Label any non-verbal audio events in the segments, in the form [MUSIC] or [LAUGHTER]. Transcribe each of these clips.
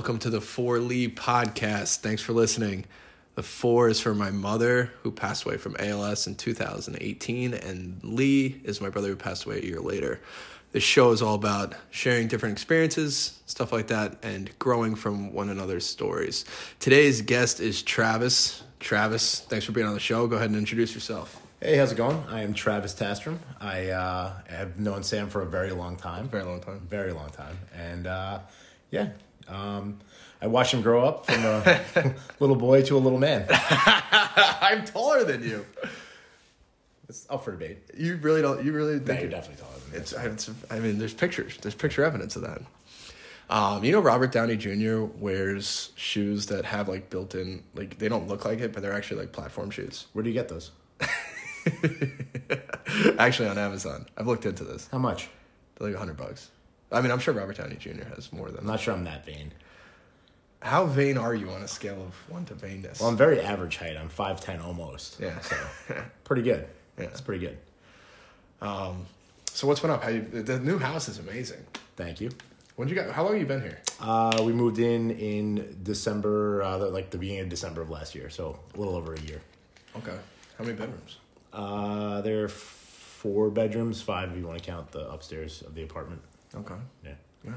welcome to the Four Lee podcast. Thanks for listening. The four is for my mother, who passed away from ALS in 2018, and Lee is my brother who passed away a year later. This show is all about sharing different experiences, stuff like that, and growing from one another's stories. Today's guest is Travis. Travis, thanks for being on the show. Go ahead and introduce yourself. Hey, how's it going? I am Travis Tastrom. I uh, have known Sam for a very long time. Very long time. Very long time. And uh, yeah, um, I watched him grow up from a [LAUGHS] little boy to a little man. [LAUGHS] I'm taller than you. It's up for debate. You really don't. You really think you're definitely taller than me. It's, it's, I mean, there's pictures. There's picture evidence of that. Um, you know, Robert Downey Jr. wears shoes that have like built-in, like they don't look like it, but they're actually like platform shoes. Where do you get those? [LAUGHS] actually, on Amazon, I've looked into this. How much? They're like hundred bucks. I mean, I'm sure Robert Downey Jr. has more than. I'm not sure I'm that vain. How vain are you on a scale of one to vainness? Well, I'm very average height. I'm 5'10 almost. yeah. So, [LAUGHS] pretty good. Yeah. It's pretty good. Um, so what's been up? How you, the new house is amazing. Thank you. When you got? How long have you been here? Uh, we moved in in December, uh, like the beginning of December of last year. So, a little over a year. Okay. How many bedrooms? Uh, there are four bedrooms, five if you want to count the upstairs of the apartment. Okay. Yeah, Yeah.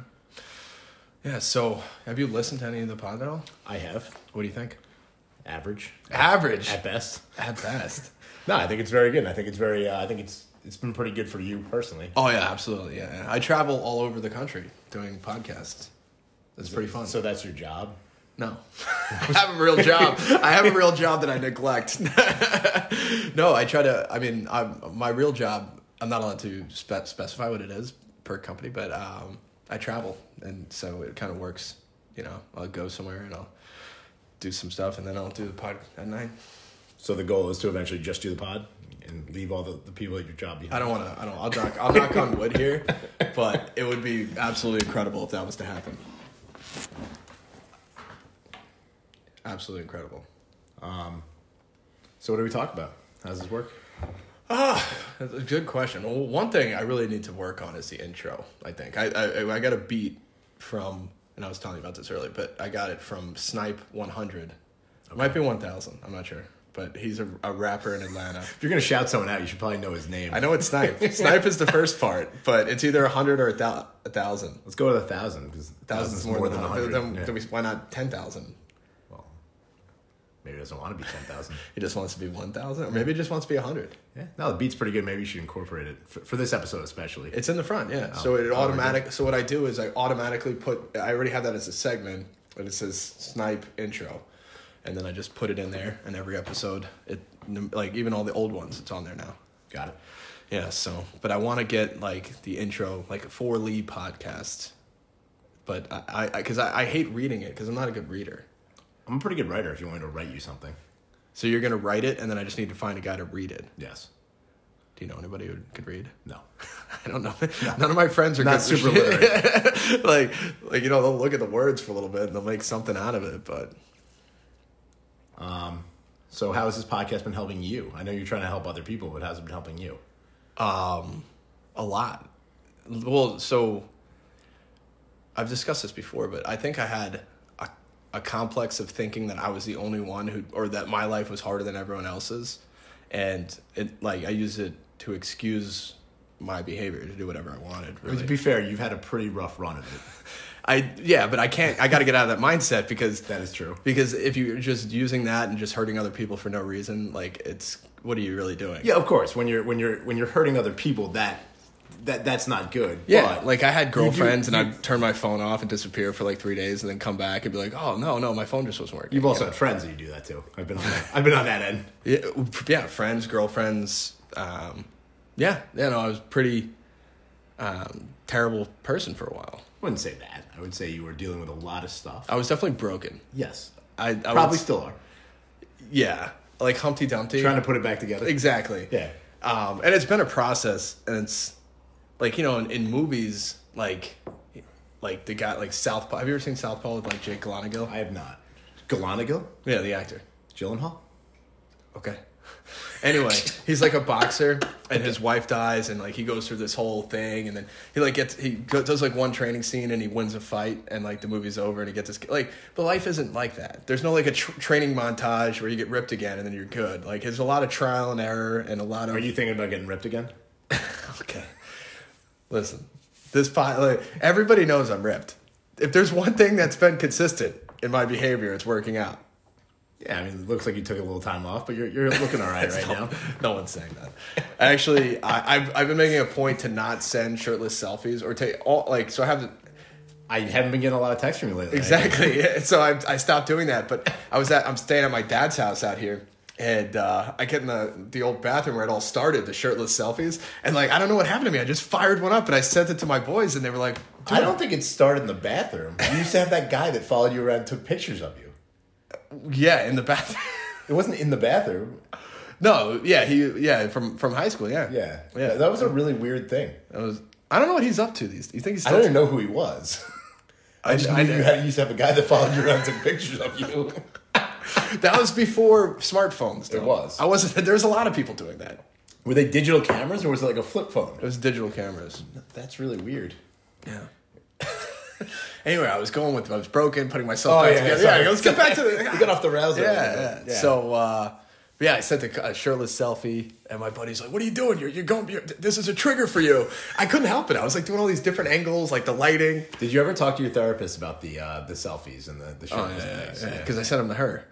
Yeah. So, have you listened to any of the pod at all? I have What do you think? average Average at best. at best. [LAUGHS] No, I think it's very good. I think it's very. Uh, I think it's it's been pretty good for you personally. Oh yeah, absolutely. Yeah. I travel all over the country doing podcasts. It's pretty fun. So that's your job. no, [LAUGHS] I have a real job. I have a real job that I neglect. [LAUGHS] no, I try to. I mean, I'm, my real job. I'm not allowed to spe- specify what it is per company, but um, I travel, and so it kind of works. You know, I'll go somewhere and I'll do some stuff, and then I'll do the pod at night. So the goal is to eventually just do the pod and leave all the, the people at your job behind. I don't want to. I don't. I'll knock. I'll knock on wood here, but it would be absolutely incredible if that was to happen. Absolutely incredible. So what do we talk about? How does this work? Ah, that's a good question. Well, one thing I really need to work on is the intro. I think I I, I got a beat from, and I was telling you about this earlier, but I got it from Snipe 100. It might be 1000. I'm not sure, but he's a, a rapper in Atlanta. If you're gonna shout someone out, you should probably know his name. I know it's Snipe. [LAUGHS] Snipe is the first part, but it's either 100 or a, thou- a thousand. Let's go with a thousand because Thousands thousands more, than, a a hundred. Then, Yeah. we, why not 10,000? Well, maybe he doesn't want to be ten thousand. [LAUGHS] He just wants to be 1,000, or maybe he just wants to be 100. yeah, no, the beat's pretty good. Maybe you should incorporate it for, for this episode especially. It's in the front, yeah. Oh, so it oh, automatic. So what I do is I automatically put. I already have that as a segment, and it says snipe intro, and then I just put it in there. And every episode, it like even all the old ones, it's on there now. Got it. Yeah. So, but I want to get like the intro, like a four Lee podcast. But I, I, because I, I hate reading it because I'm not a good reader. I'm a pretty good writer. If you want me to write you something, So you're gonna write it, and then I just need to find a guy to read it. yes. Do you know anybody who could read? No. [LAUGHS] I don't know. None of my friends are Not good- super literate. [LAUGHS] like, like you know, they'll look at the words for a little bit and they'll make something out of it. But um, So how has this podcast been helping you? I know you're trying to help other people, but how's it been helping you? um, a lot. Well, so I've discussed this before, but I think I had a, complex of thinking that I was the only one who, or that my life was harder than everyone else's, and it like I used it to excuse my behavior to do whatever I wanted. Really. to be fair, you've had a pretty rough run of it. [LAUGHS] I yeah, but I can't. I got to get out of that mindset because That is true. Because if you're just using that and just hurting other people for no reason, like it's what are you really doing? Yeah, of course. When you're when you're when you're hurting other people, that that that's not good. Yeah, But like I had you do- girlfriends and I'd turn my phone off and disappear for like three days and then come back and be like, oh no, no, my phone just wasn't working. You've also You had friends that you do that too. I've been on that. I've been on that end. yeah, yeah, friends, girlfriends. Um, yeah, yeah, no, I was pretty um, terrible person for a while. I wouldn't say that. I would say you were dealing with a lot of stuff. I was definitely broken. Yes, I, I probably was- still are. yeah, like Humpty Dumpty. Trying to put it back together. exactly. Yeah. Um, and it's been a process, and it's like you know, in, in movies, like like the guy like Southpaw. Have you ever seen Southpaw with like Jake Gyllenhaal? I have not. Galanagill? Yeah, the actor. Gyllenhaal? Okay. [LAUGHS] Anyway, he's like a boxer, and his wife dies, and like he goes through this whole thing, and then he like gets he go, does like one training scene, and he wins a fight, and like the movie's over, and he gets his like. But life isn't like that. There's no like a tr- training montage where you get ripped again, and then you're good. Like there's a lot of trial and error, and a lot of Are you thinking about getting ripped again? [LAUGHS] okay. Listen, this pot like, everybody knows I'm ripped. If there's one thing that's been consistent in my behavior, it's working out. Yeah, I mean, it looks like you took a little time off, but you're you're looking all right [LAUGHS] right now. No one's saying that. Actually, I, I've I've been making a point to not send shirtless selfies or take all like so I have to I haven't been getting a lot of text from you lately. exactly. Yeah, [LAUGHS] so I I stopped doing that. But I was at I'm staying at my dad's house out here. And uh, I get in the, the old bathroom where it all started, the shirtless selfies. And like, I don't know what happened to me. I just fired one up and I sent it to my boys, and they were like, I don't think it started in the bathroom. You used to have that guy that followed you around and took pictures of you. Yeah, in the bathroom. [LAUGHS] It wasn't in the bathroom. no, yeah, he, yeah, from from high school, yeah, Yeah. yeah. That was a really weird thing. That was. I don't know what he's up to these. You think he's I don't even know who he was. [LAUGHS] I just I- knew you, had, you used to have a guy that followed you around and took pictures of you. [LAUGHS] [LAUGHS] that was before smartphones. Though. It was. I wasn't. There's a lot of people doing that. Were they digital cameras or was it like a flip phone? It was digital cameras. That's really weird. Yeah. [LAUGHS] anyway, I was going with. I was broken, putting myself Oh, back yeah, together. sorry. Yeah, let's get back to the. [LAUGHS] We got off the rails. a yeah, yeah. So, uh, yeah, I sent a, a shirtless selfie, and my buddy's like, "What are you doing? You're, you're going. You're, this is a trigger for you." I couldn't help it. I was like doing all these different angles, like the lighting. Did you ever talk to your therapist about the uh, the selfies and the the Oh shirtless yeah, things? yeah, because I sent them to her.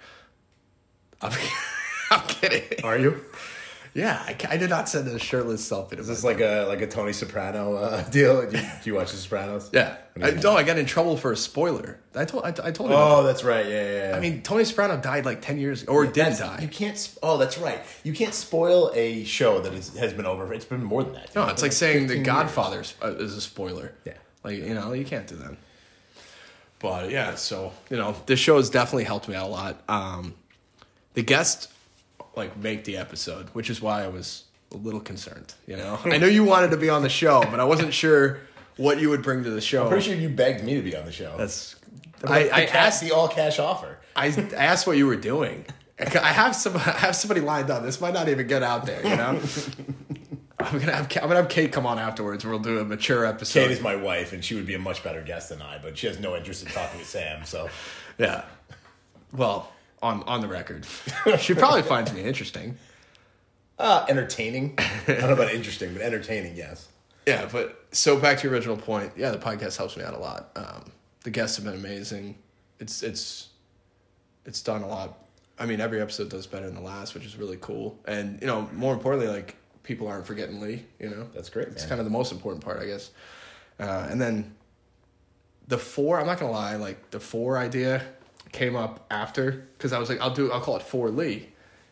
I'm, [LAUGHS] I'm kidding. Are you? Yeah, I, I did not send a shirtless selfie. Is this like a like a Tony Soprano uh, [LAUGHS] deal? Do you, do you watch The Sopranos? yeah? I, no, I got in trouble for a spoiler. I told I, I told him. Oh, that's right. Yeah, yeah. yeah. I mean, Tony Soprano died like ten years or didn't die. You can't. Oh, that's right. You can't spoil a show that is, has been over. It's been more than that. No, it's like saying The. Godfather is- uh, is a spoiler. Yeah. Like, you know, you can't do that. But yeah, so, you know, this show has definitely helped me out a lot. Um, the guests, like, make the episode, which is why I was a little concerned, you know? [LAUGHS] I know you wanted to be on the show, but I wasn't sure what you would bring to the show. I'm pretty sure you begged me to be on the show. That's. I, I, I asked asked the all cash offer. I asked what you were doing. I have some. I have somebody lined up. This might not even get out there. You know. [LAUGHS] I'm gonna have. I'm gonna have Kate come on afterwards. and We'll do a mature episode. Kate is my wife, and she would be a much better guest than I, but she has no interest in talking to Sam. So Yeah. Well, on on the record, [LAUGHS] she probably finds me interesting. uh, entertaining. I don't know about interesting, but entertaining, yes. Yeah, but so back to your original point. Yeah, the podcast helps me out a lot. Um, the guests have been amazing. It's it's it's done a lot. I mean, every episode does better than the last, which is really cool. And you know, more importantly, like people aren't forgetting Lee. You know, That's great, It's man. kind of the most important part, I guess. Uh, and then the four. I'm not gonna lie. Like the four idea came up after because I was like, I'll do. I'll call it four Lee.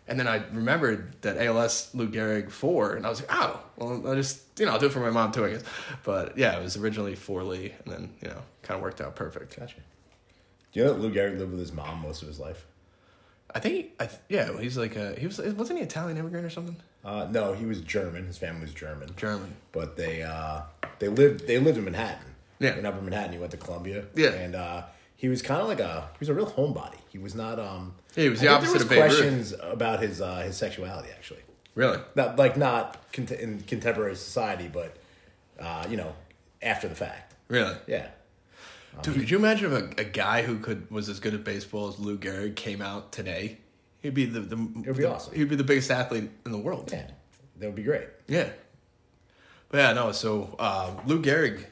And then I remembered that ALS Lou Gehrig four, and I was like, oh, well, I'll just you know I'll do it for my mom too, I guess. But yeah, it was originally four Lee, and then you know kind of worked out perfect. Gotcha. Do you know that Lou Gehrig lived with his mom most of his life? I think he, I th- yeah, he's like a he was wasn't he Italian immigrant or something? Uh, no, he was German. His family was German. German. but they uh, they lived they lived in Manhattan. Yeah. in upper Manhattan. He went to Columbia. Yeah. and uh, he was kind of like a he was a real homebody. He was not. Um, Yeah, he was I the think opposite there was of Babe Ruth. questions about his uh, his sexuality actually. Really? Not like not cont- in contemporary society, but uh, you know after the fact. Really? Yeah, Dude, could you imagine if a, a guy who could was as good at baseball as Lou Gehrig came out today? He'd be the, the it would be awesome. He'd be the biggest athlete in the world. yeah, that would be great. Yeah. But yeah, no. So um, Lou Gehrig,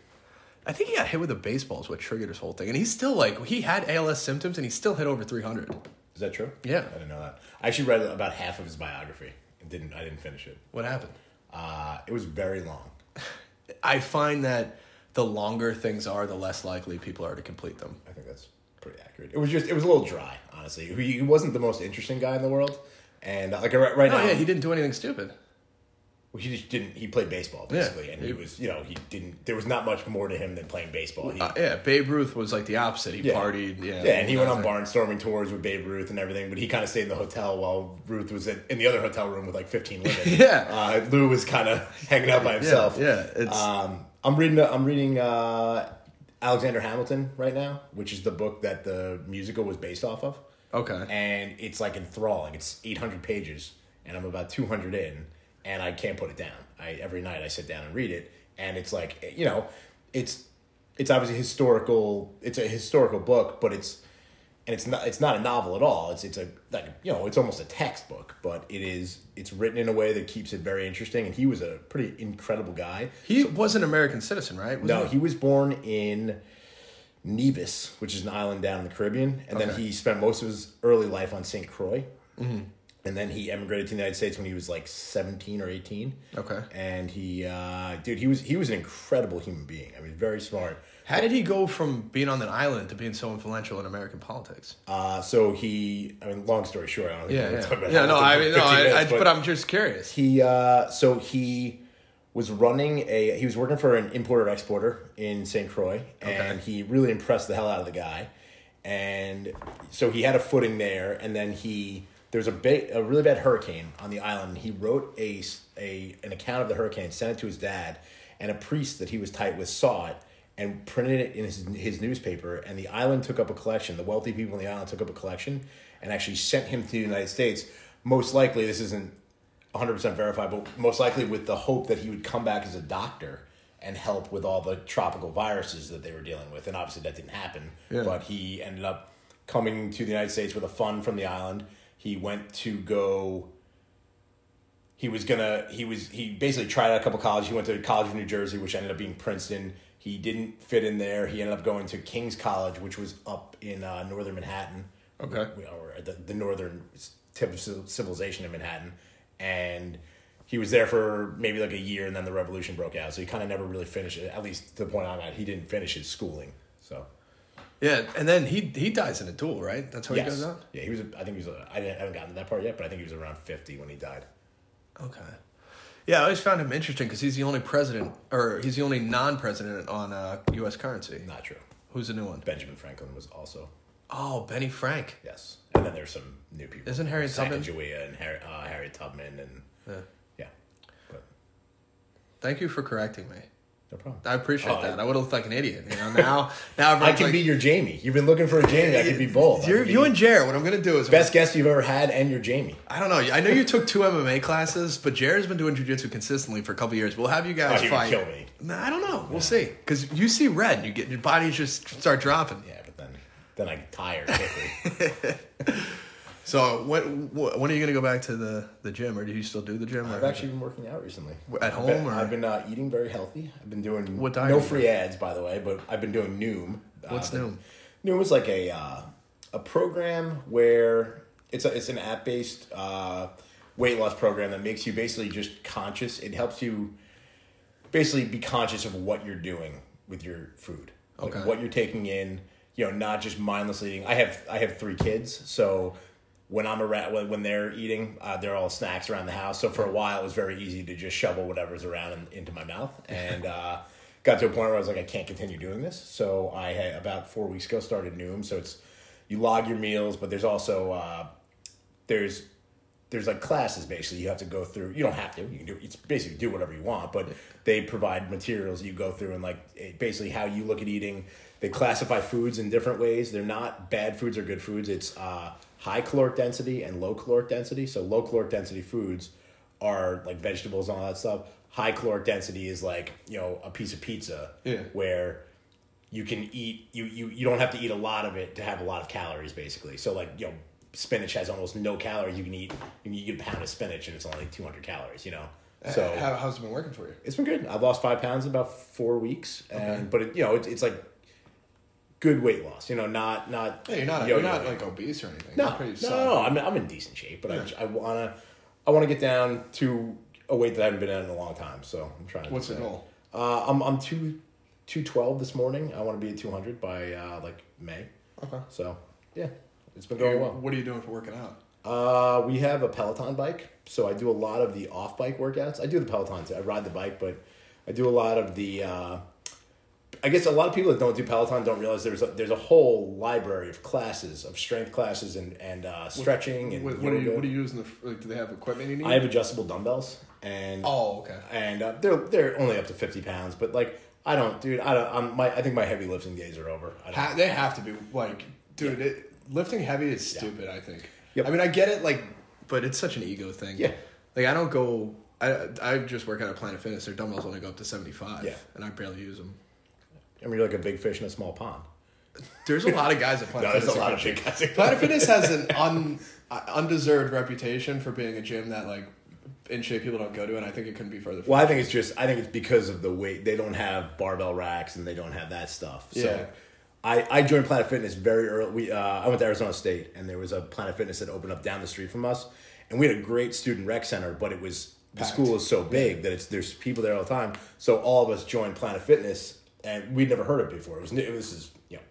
I think he got hit with a baseball is what triggered his whole thing, and he's still like he had ALS symptoms, and he still hit over three hundred. Is that true? Yeah. I didn't know that. I actually read about half of his biography and didn't. I didn't finish it. What happened? Uh, it was very long. [LAUGHS] I find that the longer things are, the less likely people are to complete them. I think that's pretty accurate. It was just it was a little dry, honestly. He, wasn't the most interesting guy in the world, and uh, like right, right No, now, Oh, yeah, he didn't do anything stupid. He just didn't. He played baseball basically, and he was you know he didn't. There was not much more to him than playing baseball. He, Uh, yeah, Babe Ruth was like the opposite. He Yeah. partied. Yeah, yeah, and he went on bar. barnstorming tours with Babe Ruth and everything, but he kind of stayed in the hotel while Ruth was in, in the other hotel room with like fifteen women. [LAUGHS] Yeah. uh, Lou was kind of hanging out by himself. yeah, it's- Um, I'm reading. I'm reading uh, Alexander Hamilton right now, which is the book that the musical was based off of. Okay. and it's like enthralling. It's 800 pages, and I'm about 200 in, and I can't put it down. I every night I sit down and read it, and it's like you know, it's it's obviously historical. It's a historical book, but it's and it's not it's not a novel at all. It's it's a like you know it's almost a textbook, but it is it's written in a way that keeps it very interesting. And he was a pretty incredible guy. He was an American citizen, right? No, he was born in Nevis, which is an island down in the Caribbean, and then he spent most of his early life on St. Croix. Mm-hmm. And then he emigrated to the United States when he was like seventeen or eighteen. Okay. And he, uh, dude, he was he was an incredible human being. I mean, very smart. How did he go from being on an island to being so influential in American politics? Uh, so he, I mean, long story short, I don't Yeah, yeah, about yeah. No, I mean, no, 15 I, minutes, I, but I'm just curious. He uh, so he was running a he was working for an importer exporter in St. Croix and Okay. he really impressed the hell out of the guy. And so he had a footing there and then he there was a ba- a really bad hurricane on the island. He wrote a, a an account of the hurricane, sent it to his dad, and a priest that he was tight with saw it and printed it in his, his newspaper. And the island took up a collection. The wealthy people in the island took up a collection and actually sent him to the United States. Most likely, this isn't 100% verified, but most likely with the hope that he would come back as a doctor and help with all the tropical viruses that they were dealing with. And obviously, that didn't happen. Yeah. But he ended up coming to the United States with a fund from the island. He went to go. He was gonna. He was. He basically tried out a couple colleges. He went to College of New Jersey, which ended up being Princeton. He didn't fit in there. He ended up going to King's College, which was up in uh, northern Manhattan Okay. or the, the northern tip of civilization in Manhattan, and he was there for maybe like a year, and then the revolution broke out. So he kind of never really finished it. At least to the point I'm at, he didn't finish his schooling. So Yeah, and then he he dies in a duel, right? That's how he yes, goes out. yeah, he was. I think he was. I, didn't, I haven't gotten to that part yet, but I think he was around fifty when he died. Okay. Yeah, I always found him interesting because he's the only president, or he's the only non-president on uh, U.S. currency. Not true. Who's the new one? Benjamin Franklin was also Oh, Benny Frank. yes, and then there's some new people. Isn't Harriet Tubman? Sacagawea and Harry, uh, Harriet Tubman and Yeah. yeah, but Thank you for correcting me. No problem. I appreciate Oh, that. I- I would have looked like an idiot. You know, now [LAUGHS] now I can like, be your Jamie. You've been looking for a Jamie. I can be both. You're, can be you and Jared. What I'm gonna do is best guest you've ever had, and you're Jamie. I don't know. I know you took two MMA classes, but Jared's been doing jujitsu consistently for a couple years. We'll have you guys Oh, fight. kill me. Nah, I don't know. We'll see. Because you see red, you get your body just start dropping. Yeah, but then then I get tired quickly. [LAUGHS] So when wh- when are you gonna go back to the, the gym, or do you still do the gym? I've actually been working out recently At I've been, home, or- I've been uh, eating very healthy. I've been doing What diet no free ads, by the way, but I've been doing Noom. What's uh, Noom? Noom is like a uh, a program where it's a, it's an app based uh, weight loss program that makes you basically just conscious. It helps you basically be conscious of what you're doing with your food, like Okay. what you're taking in. You know, not just mindlessly eating. I have I have three kids, so when I'm around when, when they're eating, uh, they're all snacks around the house. So for a while, it was very easy to just shovel whatever's around in, into my mouth, [LAUGHS] and uh, got to a point where I was like, I can't continue doing this. So I had about four weeks ago started Noom. So it's you log your meals, but there's also uh, there's there's like classes basically you have to go through you don't have to you can do it's basically do whatever you want but they provide materials you go through and like it- basically how you look at eating they classify foods in different ways they're not bad foods or good foods it's uh, high caloric density and low caloric density. So low caloric density foods are like vegetables and all that stuff. High caloric density is like you know a piece of pizza Yeah. where you can eat you, you you don't have to eat a lot of it to have a lot of calories basically. So like you know spinach has almost no calories. You can eat you can eat a pound of spinach and it's only 200 calories you know? Uh, so How, how's it been working for you? it's been good. I've lost five pounds in about four weeks. And but it, you know it, it's like good weight loss you know not not Yeah, you're not you're not like obese or anything. no no, solid. no, I'm, I'm in decent shape but I, I want to i want to get down to a weight that i haven't been at in a long time so i'm trying What's to the goal? uh, i'm i'm two 212 this morning i want to be at 200 by uh, like may Okay. so yeah it's been going well What are you doing for working out? Uh, we have a Peloton bike, so I do a lot of the off bike workouts. I do the Peloton too. I ride the bike, but I do a lot of the. I guess a lot of people that don't do Peloton don't realize there's a, there's a whole library of classes of strength classes and and uh, stretching and What, what are you. What are you using? The, like, do they have equipment you need? I have adjustable dumbbells and oh, okay. and uh, they're they're only up to fifty pounds, but like I don't, dude. I don't. I'm my I think my heavy lifting days are over. I don't, Ha- they have to be like, dude. It, lifting heavy is stupid. I think. Yep. I mean, I get it. Like but it's such an ego thing. Yeah. Like I don't go. I I just work out at Planet Fitness. Their dumbbells only go up to seventy five. Yeah. And I barely use them. I mean, you're like a big fish in a small pond. There's a lot of guys at [LAUGHS] Planet No, there's Fitness. a lot of big guys. at Planet Fitness has an un, uh, undeserved reputation for being a gym that like in shape people don't go to, and I think it couldn't be further. From Well, I think it's just I think it's because of the weight. They don't have barbell racks and they don't have that stuff. So Yeah. I, I joined Planet Fitness very early. We uh, I went to Arizona State and there was a Planet Fitness that opened up down the street from us, and we had a great student rec center, but it was the school is so big that it's there's people there all the time. So all of us joined Planet Fitness, and we'd never heard of it before. It was new- it was just, you know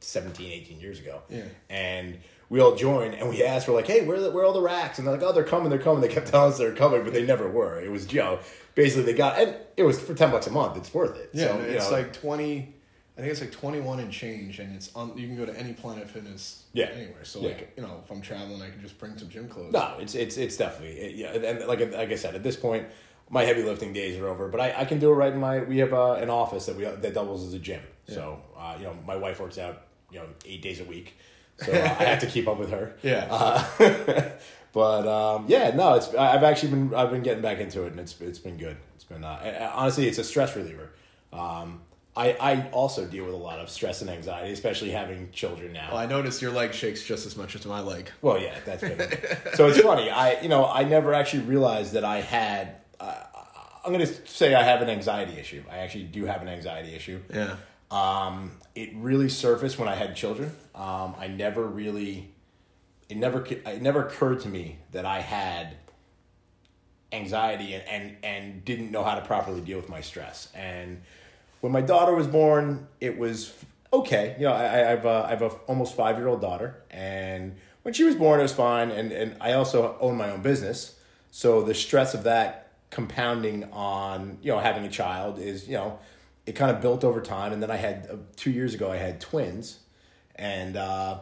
17, 18 years ago. Yeah. And we all joined and we asked, we're like, hey, where are, the, where are all the racks? And they're like, oh, they're coming, they're coming. They kept telling us they're coming, but they never were. It was, you know, basically they got, and it was for 10 bucks a month. It's worth it. Yeah, So, it's know, like twenty. I think it's like twenty one and change, and it's on. You can go to any Planet Fitness. Yeah. Anywhere. So Yeah. like you know, if I'm traveling, I can just bring some gym clothes. no, it's, it's, it's definitely, it, yeah. And like, like I said, at this point, my heavy lifting days are over, but I, I can do it right in my, we have uh, an office that we, that doubles as a gym. So, uh, you know, my wife works out, you know, eight days a week. So [LAUGHS] uh, I have to keep up with her. Yeah. Uh, [LAUGHS] but um, yeah, no, it's I've actually been I've been getting back into it, and it's it's been good. It's been uh, honestly, it's a stress reliever. Um, I I also deal with a lot of stress and anxiety, especially having children now. Well, I notice your leg shakes just as much as my leg. Well, yeah, that's been. [LAUGHS] so it's funny. I you know I never actually realized that I had. Uh, I'm going to say I have an anxiety issue. I actually do have an anxiety issue. Yeah. Um, it really surfaced when I had children. Um, I never really, it never, it never occurred to me that I had anxiety and, and, and didn't know how to properly deal with my stress. And when my daughter was born, it was okay. You know, I, I have a, I have a almost five year old daughter, and when she was born, it was fine. And and I also own my own business, so the stress of that compounding on you know having a child is you know it kind of built over time. And then I had uh, two years ago, I had twins, and. uh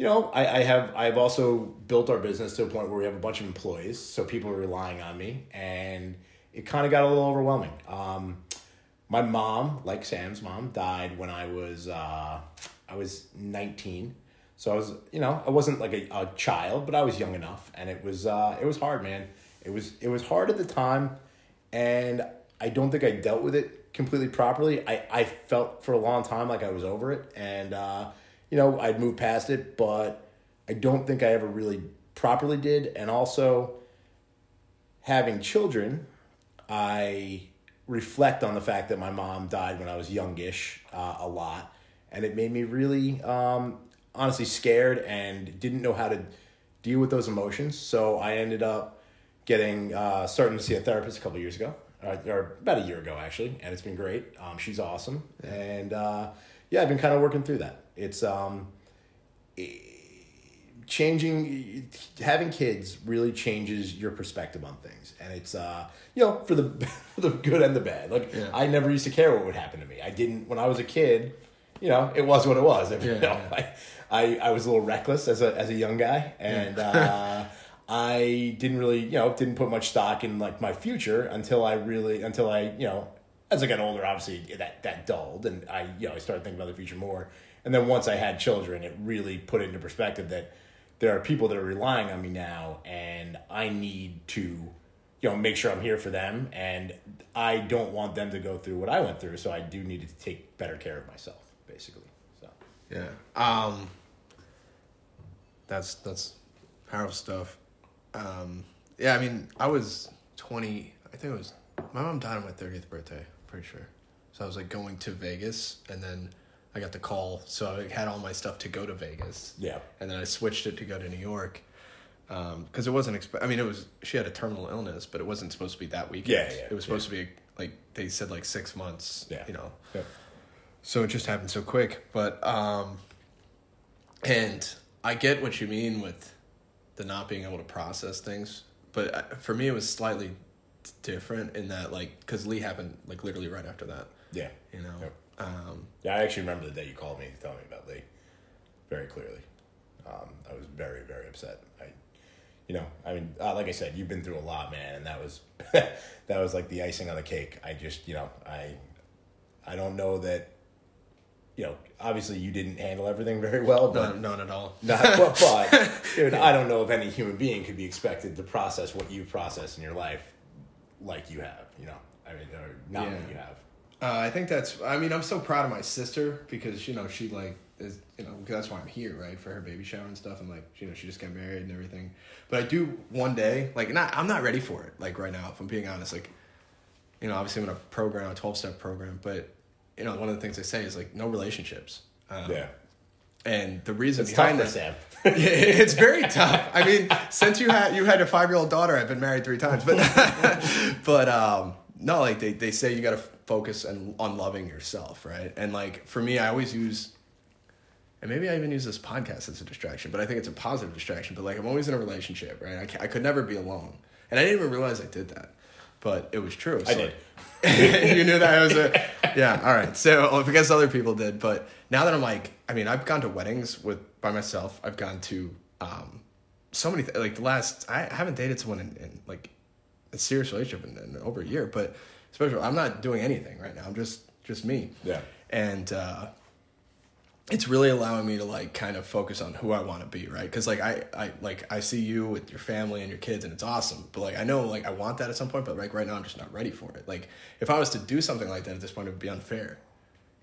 you know, I, I have I've also built our business to a point where we have a bunch of employees, so people are relying on me, and it kind of got a little overwhelming. Um, my mom, like Sam's mom, died when I was uh, I was nineteen, so I was you know I wasn't like a, a child, but I was young enough, and it was uh, it was hard, man. It was it was hard at the time, and I don't think I dealt with it completely properly. I, I felt for a long time like I was over it, and uh, you know I'd moved past it, but I don't think I ever really properly did. And also, having children, I reflect on the fact that my mom died when I was youngish uh, a lot, and it made me really um, honestly scared and didn't know how to deal with those emotions. So I ended up getting uh, starting to see a therapist a couple years ago, or, or about a year ago actually, and it's been great. Um, she's awesome, and uh, yeah, I've been kind of working through that. It's um, changing having kids really changes your perspective on things and it's uh you know for the [LAUGHS] for the good and the bad like Yeah. i never used to care what would happen to me i didn't when i was a kid you know it was what it was [LAUGHS] you Yeah, know, yeah. I, I i was a little reckless as a as a young guy and [LAUGHS] uh i didn't really you know didn't put much stock in like my future until i really until i you know as i got older obviously that that dulled and i you know i started thinking about the future more and then once i had children it really put it into perspective that there are people that are relying on me now and I need to you know make sure I'm here for them and I don't want them to go through what I went through so I do need to take better care of myself basically so Yeah. Um. That's that's powerful stuff. Um. Yeah. I mean, I was twenty. I think it was my mom died on my thirtieth birthday. Pretty sure. So I was like going to Vegas, and then I got the call. So I had all my stuff to go to Vegas. yeah and then I switched it to go to New York because it wasn't. Exp- I mean, it was she had a terminal illness, but it wasn't supposed to be that weekend. Yeah, yeah, it was supposed to be like they said like six months. Yeah. you know. yeah So it just happened so quick, but um, and I get what you mean with the not being able to process things, but for me it was slightly different in that like because Lee happened like literally right after that. yeah You know. Yep. Um, yeah I actually remember the day you called me to tell me about Lee very clearly um, I was very very upset I you know I mean uh, like I said you've been through a lot man and that was [LAUGHS] that was like the icing on the cake I just you know I I don't know that you know, obviously you didn't handle everything [LAUGHS] very well, but None, none at all. [LAUGHS] not, but, but [LAUGHS] dude, I don't know if any human being could be expected to process what you process in your life like you have. You know, I mean, or not Yeah. what you have. Uh, I think that's. I mean, I'm so proud of my sister because you know she like is you know 'cause that's why I'm here, right, for her baby shower and stuff, and like you know she just got married and everything. But I do one day, like not. I'm not ready for it, like right now. If I'm being honest, like you know, obviously I'm in a program, a 12 step program, but you know, one of the things they say is like no relationships. Um, Yeah, And the reason it's tough behind for that, Sam. [LAUGHS] Yeah, it's very tough. I mean, since you had you had a five year old daughter, I've been married three times, but [LAUGHS] but um, no, like they, they say you got to focus on on loving yourself, right? And like for me, I always use, and maybe I even use this podcast as a distraction, but I think it's a positive distraction. But like I'm always in a relationship, right? I, ca- I could never be alone, and I didn't even realize I did that, but it was true. I did. [LAUGHS] you knew that I was a yeah. All right. So well, because other people did, but now that I'm like, I mean, I've gone to weddings with by myself. I've gone to um, so many th- like the last. I haven't dated someone in, in like a serious relationship in, in over a year, but especially I'm not doing anything right now. I'm just just me. Yeah. And uh, it's really allowing me to like kind of focus on who I want to be, right? Because like I, I like I see you with your family and your kids, and it's awesome. But like I know like I want that at some point, but like right now I'm just not ready for it. Like if I was to do something like that at this point, it would be unfair,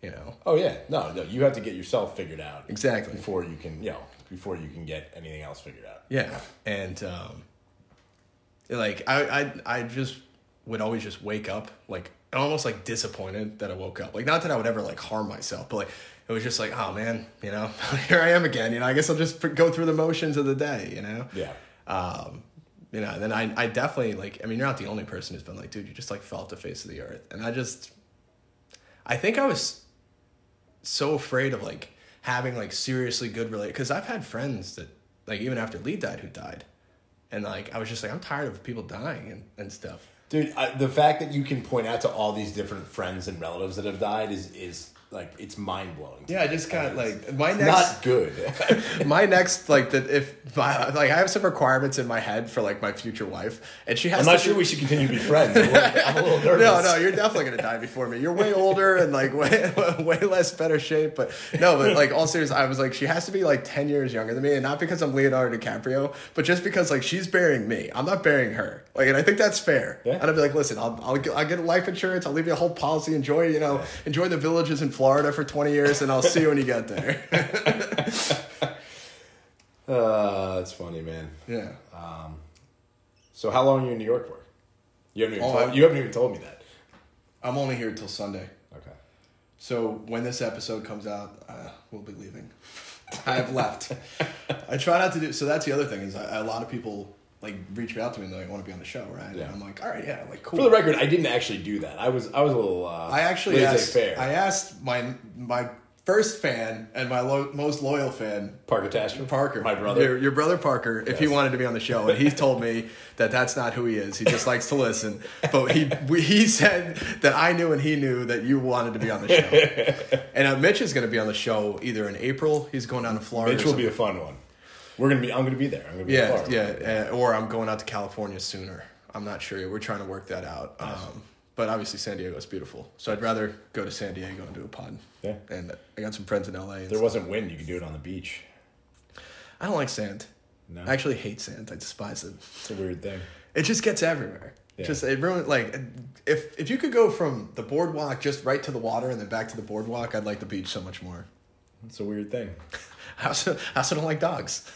you know? Oh yeah, no, no, you have to get yourself figured out Exactly. before you can, you know, before you can get anything else figured out. Yeah, and um, like I, I, I just would always just wake up like almost like disappointed that I woke up. Like not that I would ever like harm myself, but like it was just like, oh man, you know, [LAUGHS] here I am again. You know, I guess I'll just go through the motions of the day. You know. Yeah. Um, you know, and then I, I definitely like. I mean, you're not the only person who's been like, dude, you just like fell off the face of the earth, and I just, I think I was so afraid of like having like seriously good relate because I've had friends that like even after Lee died who died, and like I was just like I'm tired of people dying and, and stuff. Dude, I, the fact that you can point out to all these different friends and relatives that have died is is like it's mind blowing. Yeah, I just got like my next Not good. [LAUGHS] my next like that if my, like I have some requirements in my head for like my future wife, and she has. I'm not to sure we should continue to be friends. I'm a little, I'm a little [LAUGHS] nervous. No, no, you're definitely gonna die before me. You're way older and like way [LAUGHS] way less better shape. But no, but like all serious, I was like, she has to be like ten years younger than me, and not because I'm Leonardo DiCaprio, but just because like she's burying me. I'm not burying her. Like, and I think that's fair. Yeah. And I'd be like, listen, I'll I'll get, I'll get life insurance. I'll leave you a whole policy. Enjoy you know enjoy the villages in Florida for twenty years, and I'll see you when you get there. [LAUGHS] Uh, that's funny, man. yeah. So how long are you in New York for? You haven't even Oh, told, you haven't even told me that. I'm only here till Sunday. Okay. So when this episode comes out, uh, we'll be leaving. [LAUGHS] I have left. [LAUGHS] I try not to do. So that's the other thing is I, a lot of people like reach out to me and they like, want to be on the show, right? Yeah. And I'm like, all right, yeah, like cool. For the record, I didn't actually do that. I was I was a little. Uh, I actually asked. laissez-faire. I asked my my first fan and my lo- most loyal fan. Parker Tashman, Parker, my brother. your, your brother Parker, if he wanted to be on the show, and he [LAUGHS] told me that that's not who he is. He just likes to listen. But he we, he said that I knew and he knew that you wanted to be on the show. [LAUGHS] and uh, Mitch is going to be on the show either in April. He's going down to Florida. Mitch will be a fun one. We're gonna be. I'm gonna be there. I'm gonna be Yeah, yeah, uh, or I'm going out to California sooner. I'm not sure. We're trying to work that out. Um, but obviously, San Diego is beautiful, so I'd rather go to San Diego and do a pod. Yeah. And I got some friends in LA. And there stuff. wasn't wind, you could do it on the beach. I don't like sand. No. I actually hate sand. I despise it. It's a weird thing. It just gets everywhere. Yeah. Just it ruined like if if you could go from the boardwalk just right to the water and then back to the boardwalk, I'd like the beach so much more. It's a weird thing. [LAUGHS] I also, I also don't like dogs.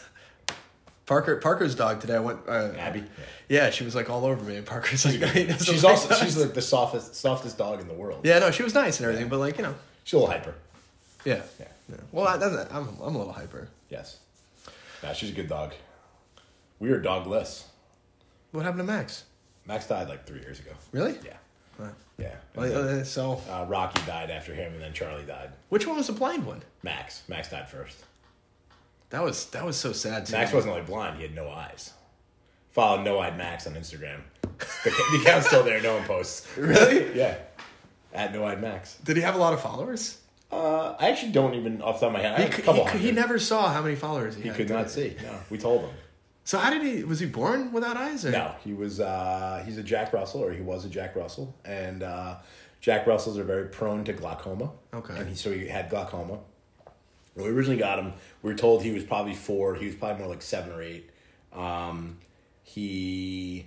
Parker Parker's dog today. I went. Uh, Abby. Yeah, she was like all over me. And Parker's like, [LAUGHS] he doesn't She's [LAUGHS] also dogs. she's like the [LAUGHS] softest softest dog in the world. Yeah, no, she was nice and everything, but like you know, She's a little hyper. yeah, Yeah. yeah. Well, I, that's, I'm I'm a little hyper. Yes. Nah, she's a good dog. We were dogless. What happened to Max? Max died like three years ago. Really? Yeah. Right. Yeah. Well, uh, so, Uh, Rocky died after him, and then Charlie died. which one was the blind one? Max. Max died first. That was that was so sad. Too. Max wasn't like blind; he had no eyes. Follow No Eyed Max on Instagram. The, account's still there. No one posts. really. Yeah. At No Eyed Max. Did he have a lot of followers? Uh, I actually don't even off the top of my head. I He, could- he, could- he never saw how many followers he, had. He had. could not see. No, we told him. So how did he? Was he born without eyes? Or? No, he was. Uh, he's a Jack Russell, or he was a Jack Russell, and uh, Jack Russells are very prone to glaucoma. Okay. And he, so he had glaucoma. When we originally got him, we were told he was probably four. He was probably more like seven or eight. Um, he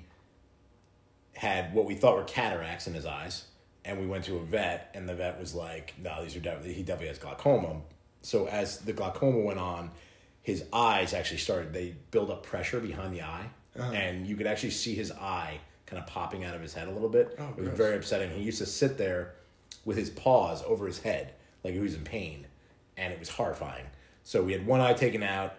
had what we thought were cataracts in his eyes, and we went to a vet, and the vet was like, "No, these are definitely he definitely has glaucoma." So as the glaucoma went on, his eyes actually started they build up pressure behind the eye, and you could actually see his eye kind of popping out of his head a little bit. Oh, it was gross. very upsetting. He used to sit there with his paws over his head like he was in pain, and it was horrifying. So we had one eye taken out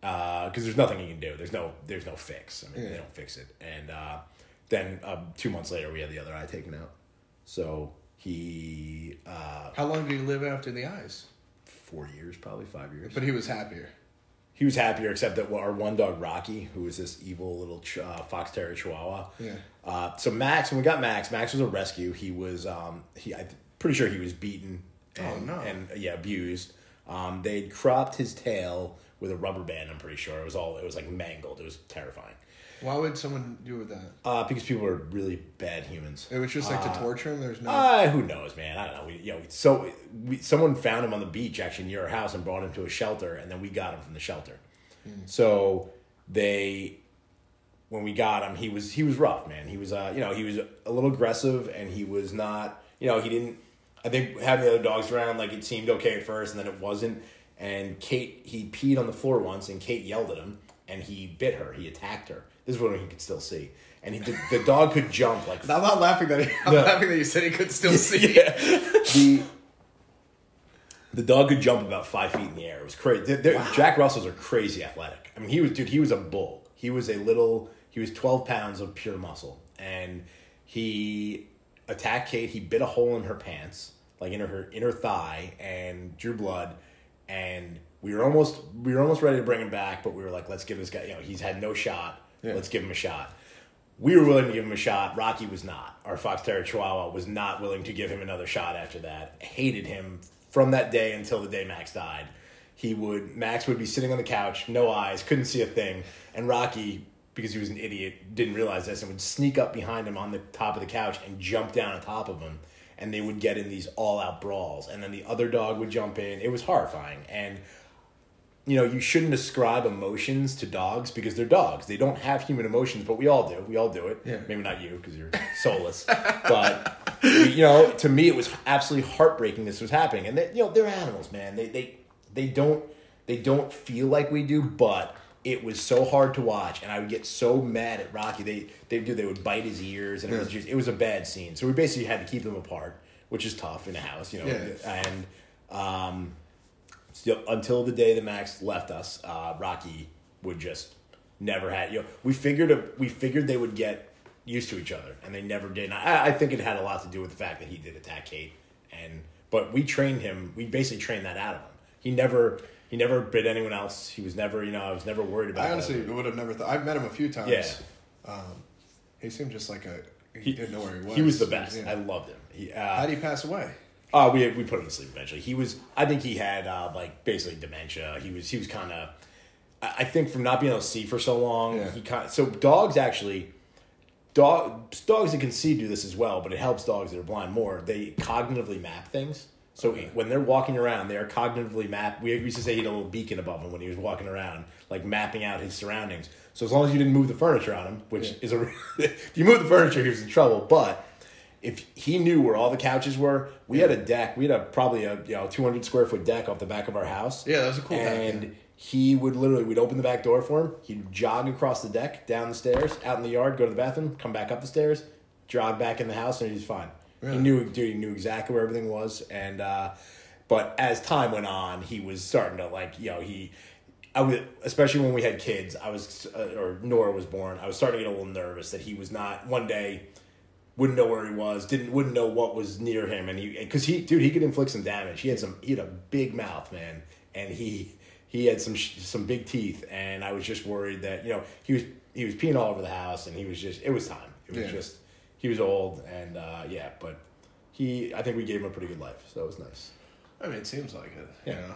because there's nothing you can do. There's no there's no fix. I mean, they don't fix it. And uh, then uh, two months later, we had the other eye taken out. So he uh, How long did he live after the eyes? four years, probably five years. But he was happier. he was happier, except that our one dog Rocky, who was this evil little ch- uh, fox terrier Chihuahua. Yeah. Uh, so Max, when we got Max, Max was a rescue. He was um, he I'm pretty sure he was beaten. And, Oh, no. And yeah, abused. Um, they'd cropped his tail with a rubber band. I'm pretty sure it was all it was like mangled. It was terrifying. Why would someone do that? Uh, because people are really bad humans. It was just like to torture him. There's no. Uh, who knows, man? I don't know. We, you know, so we, someone found him on the beach actually near our house and brought him to a shelter, and then we got him from the shelter. So they, when we got him, he was he was rough, man. He was uh, you know, he was a little aggressive, and he was not, you know, he didn't. I think having the other dogs around, like it seemed okay at first, and then it wasn't. And Kate, he peed on the floor once, and Kate yelled at him, and he bit her. He attacked her. This is when he could still see, and he, the, the dog could jump like [LAUGHS] I'm not laughing that he, I'm No. laughing that you said he could still [LAUGHS] see. yeah. The the dog could jump about five feet in the air. It was crazy. They're- they're- Jack Russells are crazy athletic. I mean, he was dude. He was a bull. He was a little. He was twelve pounds of pure muscle, and he attacked Kate. He bit a hole in her pants, like in her in her thigh, and drew blood. And we were almost we were almost ready to bring him back, but we were like, let's give this guy. You know, he's had no shot. Yeah. Let's give him a shot we were willing to give him a shot. Rocky was not. Our Fox Terrier Chihuahua was not willing to give him another shot after that. Hated him from that day until the day Max died. He would Max would be sitting on the couch, no eyes, couldn't see a thing, and Rocky, because he was an idiot, didn't realize this and would sneak up behind him on the top of the couch and jump down on top of him. And they would get in these all out brawls. And then the other dog would jump in. It was horrifying. And you know, you shouldn't ascribe emotions to dogs because they're dogs. They don't have human emotions, but we all do. We all do it. Yeah. Maybe not you because you're soulless, but you know, to me, it was absolutely heartbreaking. This was happening, and they, you know, they're animals, man. They they they don't they don't feel like we do, but it was so hard to watch, and I would get so mad at Rocky. They they do they would bite his ears, and it was just it was a bad scene. So we basically had to keep them apart, which is tough in a house, you know. Yeah. And um, still until the day that Max left us, uh, Rocky would just never had you know we figured a, we figured they would get used to each other and they never did. And I, I think it had a lot to do with the fact that he did attack Kate and but we trained him. We basically trained that out of him. He never he never bit anyone else. He was never you know I was never worried about. I honestly that. would have never thought. I've met him a few times. Yeah. Um, he seemed just like a. He, didn't know where he was. He was the best. Yeah. I loved him. He, uh, How did he pass away? Uh, we we put him to sleep eventually. He was, I think he had uh, like basically dementia. He was he was kind of, I I think from not being able to see for so long, Yeah. he kind so dogs actually, dog dogs that can see do this as well, but it helps dogs that are blind more. They cognitively map things. So when they're walking around, they are cognitively map. We used to say he had a little beacon above him when he was walking around, like mapping out his surroundings. So as long as you didn't move the furniture on him, which Yeah. is a, [LAUGHS] if you move the furniture, he was in trouble. But if he knew where all the couches were, we had a deck. We had a probably a you know two hundred square foot deck off the back of our house. Yeah, that was a cool deck, And yeah. he would literally we'd open the back door for him. He'd jog across the deck, down the stairs, out in the yard, go to the bathroom, come back up the stairs, jog back in the house, and he's fine. Really? He knew dude, he knew exactly where everything was, and uh, but as time went on, he was starting to like you know he. I was, especially when we had kids, I was, uh, or Nora was born. I was starting to get a little nervous that he was not one day wouldn't know where he was, didn't wouldn't know what was near him, and he because he dude he could inflict some damage. He had some he had a big mouth, man, and he he had some some big teeth, and I was just worried that you know he was he was peeing all over the house, and he was just it was time. It was Yeah. just he was old, and uh, yeah, but he I think we gave him a pretty good life, so it was nice. I mean, it seems like it. Yeah. You know,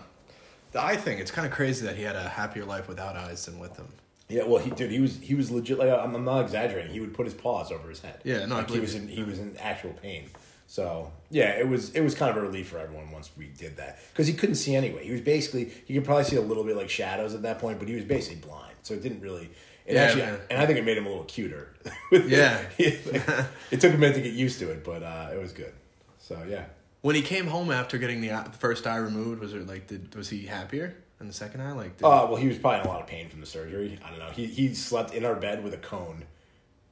the eye thing. It's kind of crazy that he had a happier life without eyes than with them. Yeah, well, he dude, he was he was legit. Like I'm, I'm not exaggerating. He would put his paws over his head. Yeah, no, like he was in he was in actual pain. So yeah, it was it was kind of a relief for everyone once we did that because he couldn't see anyway. He was basically he could probably see a little bit like shadows at that point, but he was basically blind, so it didn't really. It Yeah, actually, man. and I think it made him a little cuter. [LAUGHS] Yeah. [LAUGHS] it took a minute to get used to it, but uh, it was good. So yeah, When he came home after getting the first eye removed, was it like did was he happier in the second eye? Like, did, uh, well, he was probably in a lot of pain from the surgery. I don't know. He he slept in our bed with a cone.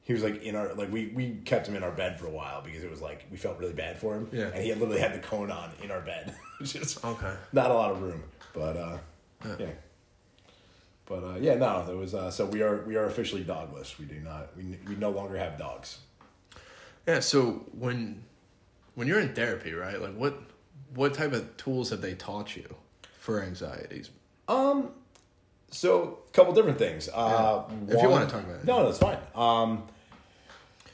He was like in our like we we kept him in our bed for a while because it was like we felt really bad for him. Yeah. and he had literally had the cone on in our bed, [LAUGHS] which is Okay. not a lot of room, but uh, yeah. But uh, yeah, no, there was uh, so we are we are officially dogless. We do not we we no longer have dogs. yeah. So when when you're in therapy, right? Like, what what type of tools have they taught you for anxieties? Um, so a couple different things. Uh, If you wanna talk about it. no, that's fine. Um,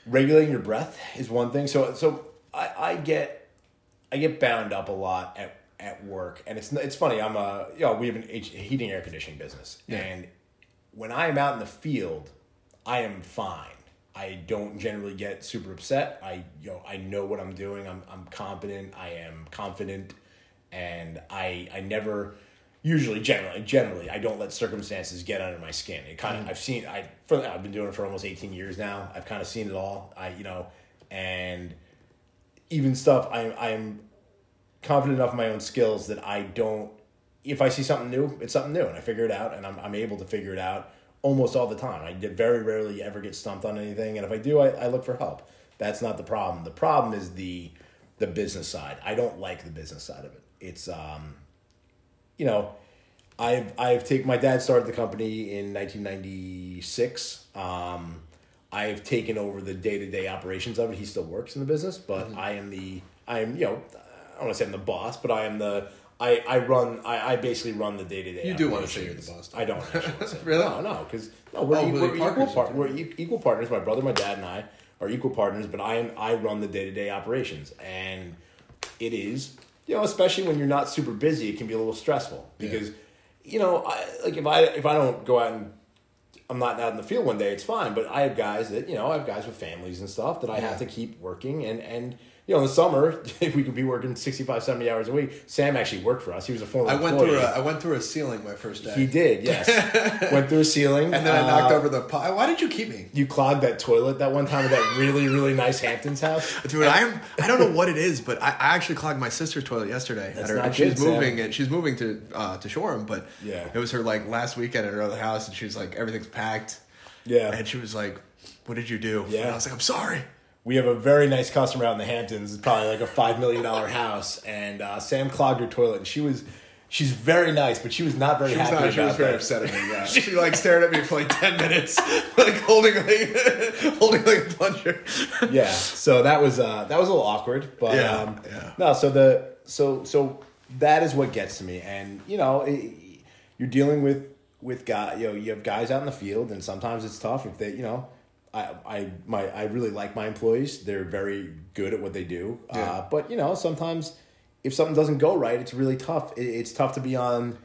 regulating your breath is one thing. So so I, I get I get bound up a lot at at work, and it's it's funny. I'm a you know we have an heating air conditioning business, Yeah. and when I am out in the field, I am fine. I don't generally get super upset. I you know I know what I'm doing. I'm I'm competent. I am confident, and I I never usually generally generally I don't let circumstances get under my skin. It kind of mm. I've seen I for I've been doing it for almost 18 years now. I've kind of seen it all. I you know and even stuff I I am confident enough in my own skills that I don't if I see something new, it's something new and I figure it out and I'm I'm able to figure it out almost all the time. I very rarely ever get stumped on anything and if I do I, I look for help. That's not the problem. The problem is the the business side. I don't like the business side of it. It's um you know, I've I've taken my dad started the company in 1996. Um, I've taken over the day to day operations of it. He still works in the business, but I am the I am you know I don't want to say I'm the boss, but I am the I, I run I, I basically run the day to day. You do wanna say you're the boss, I don't actually [LAUGHS] Really? no no because no we're, Oh, e- we're equal partners we're e- equal partners. My brother, my dad, and I are equal partners, but I am I run the day to day operations, and it is you know especially when you're not super busy, it can be a little stressful because you know I like if I if I don't go out and I'm not out in the field one day, it's fine. But I have guys that you know I have guys with families and stuff that I have to keep working and and. You know, in the summer, if [LAUGHS] we could be working 65, 70 hours a week, Sam actually worked for us. He was a former I went employee. through a I went through a ceiling my first day. He did, yes. [LAUGHS] Went through a ceiling. and then I knocked Uh, over the pot. Why did you keep me? You clogged that toilet that one time at that really, really nice Hamptons house. [LAUGHS] Dude, I'm I don't know what it is, but I, I actually clogged my sister's toilet yesterday. That's at her, not and she's good, Sam. moving and she's moving to uh, to Shoreham, but Yeah. it was her like last weekend at her other house, and she was like everything's packed, Yeah. and she was like, "What did you do?" Yeah. and I was like, "I'm sorry." We have a very nice customer out in the Hamptons. It's probably like a five million dollar house, and uh, Sam clogged her toilet, and she was, she's very nice, but she was not very She was, happy not, she was very that. upset at me. Yeah, [LAUGHS] she like stared at me for like ten minutes, [LAUGHS] like holding like [LAUGHS] holding like a plunger. yeah, so that was uh, that was a little awkward, but Yeah, um, yeah. no. So the so so that is what gets to me, and you know it, you're dealing with with guy you know you have guys out in the field, and sometimes it's tough if they you know. I, I my I really like my employees. They're very good at what they do. Yeah. Uh, but you know, sometimes if something doesn't go right, it's really tough. It, it's tough to be on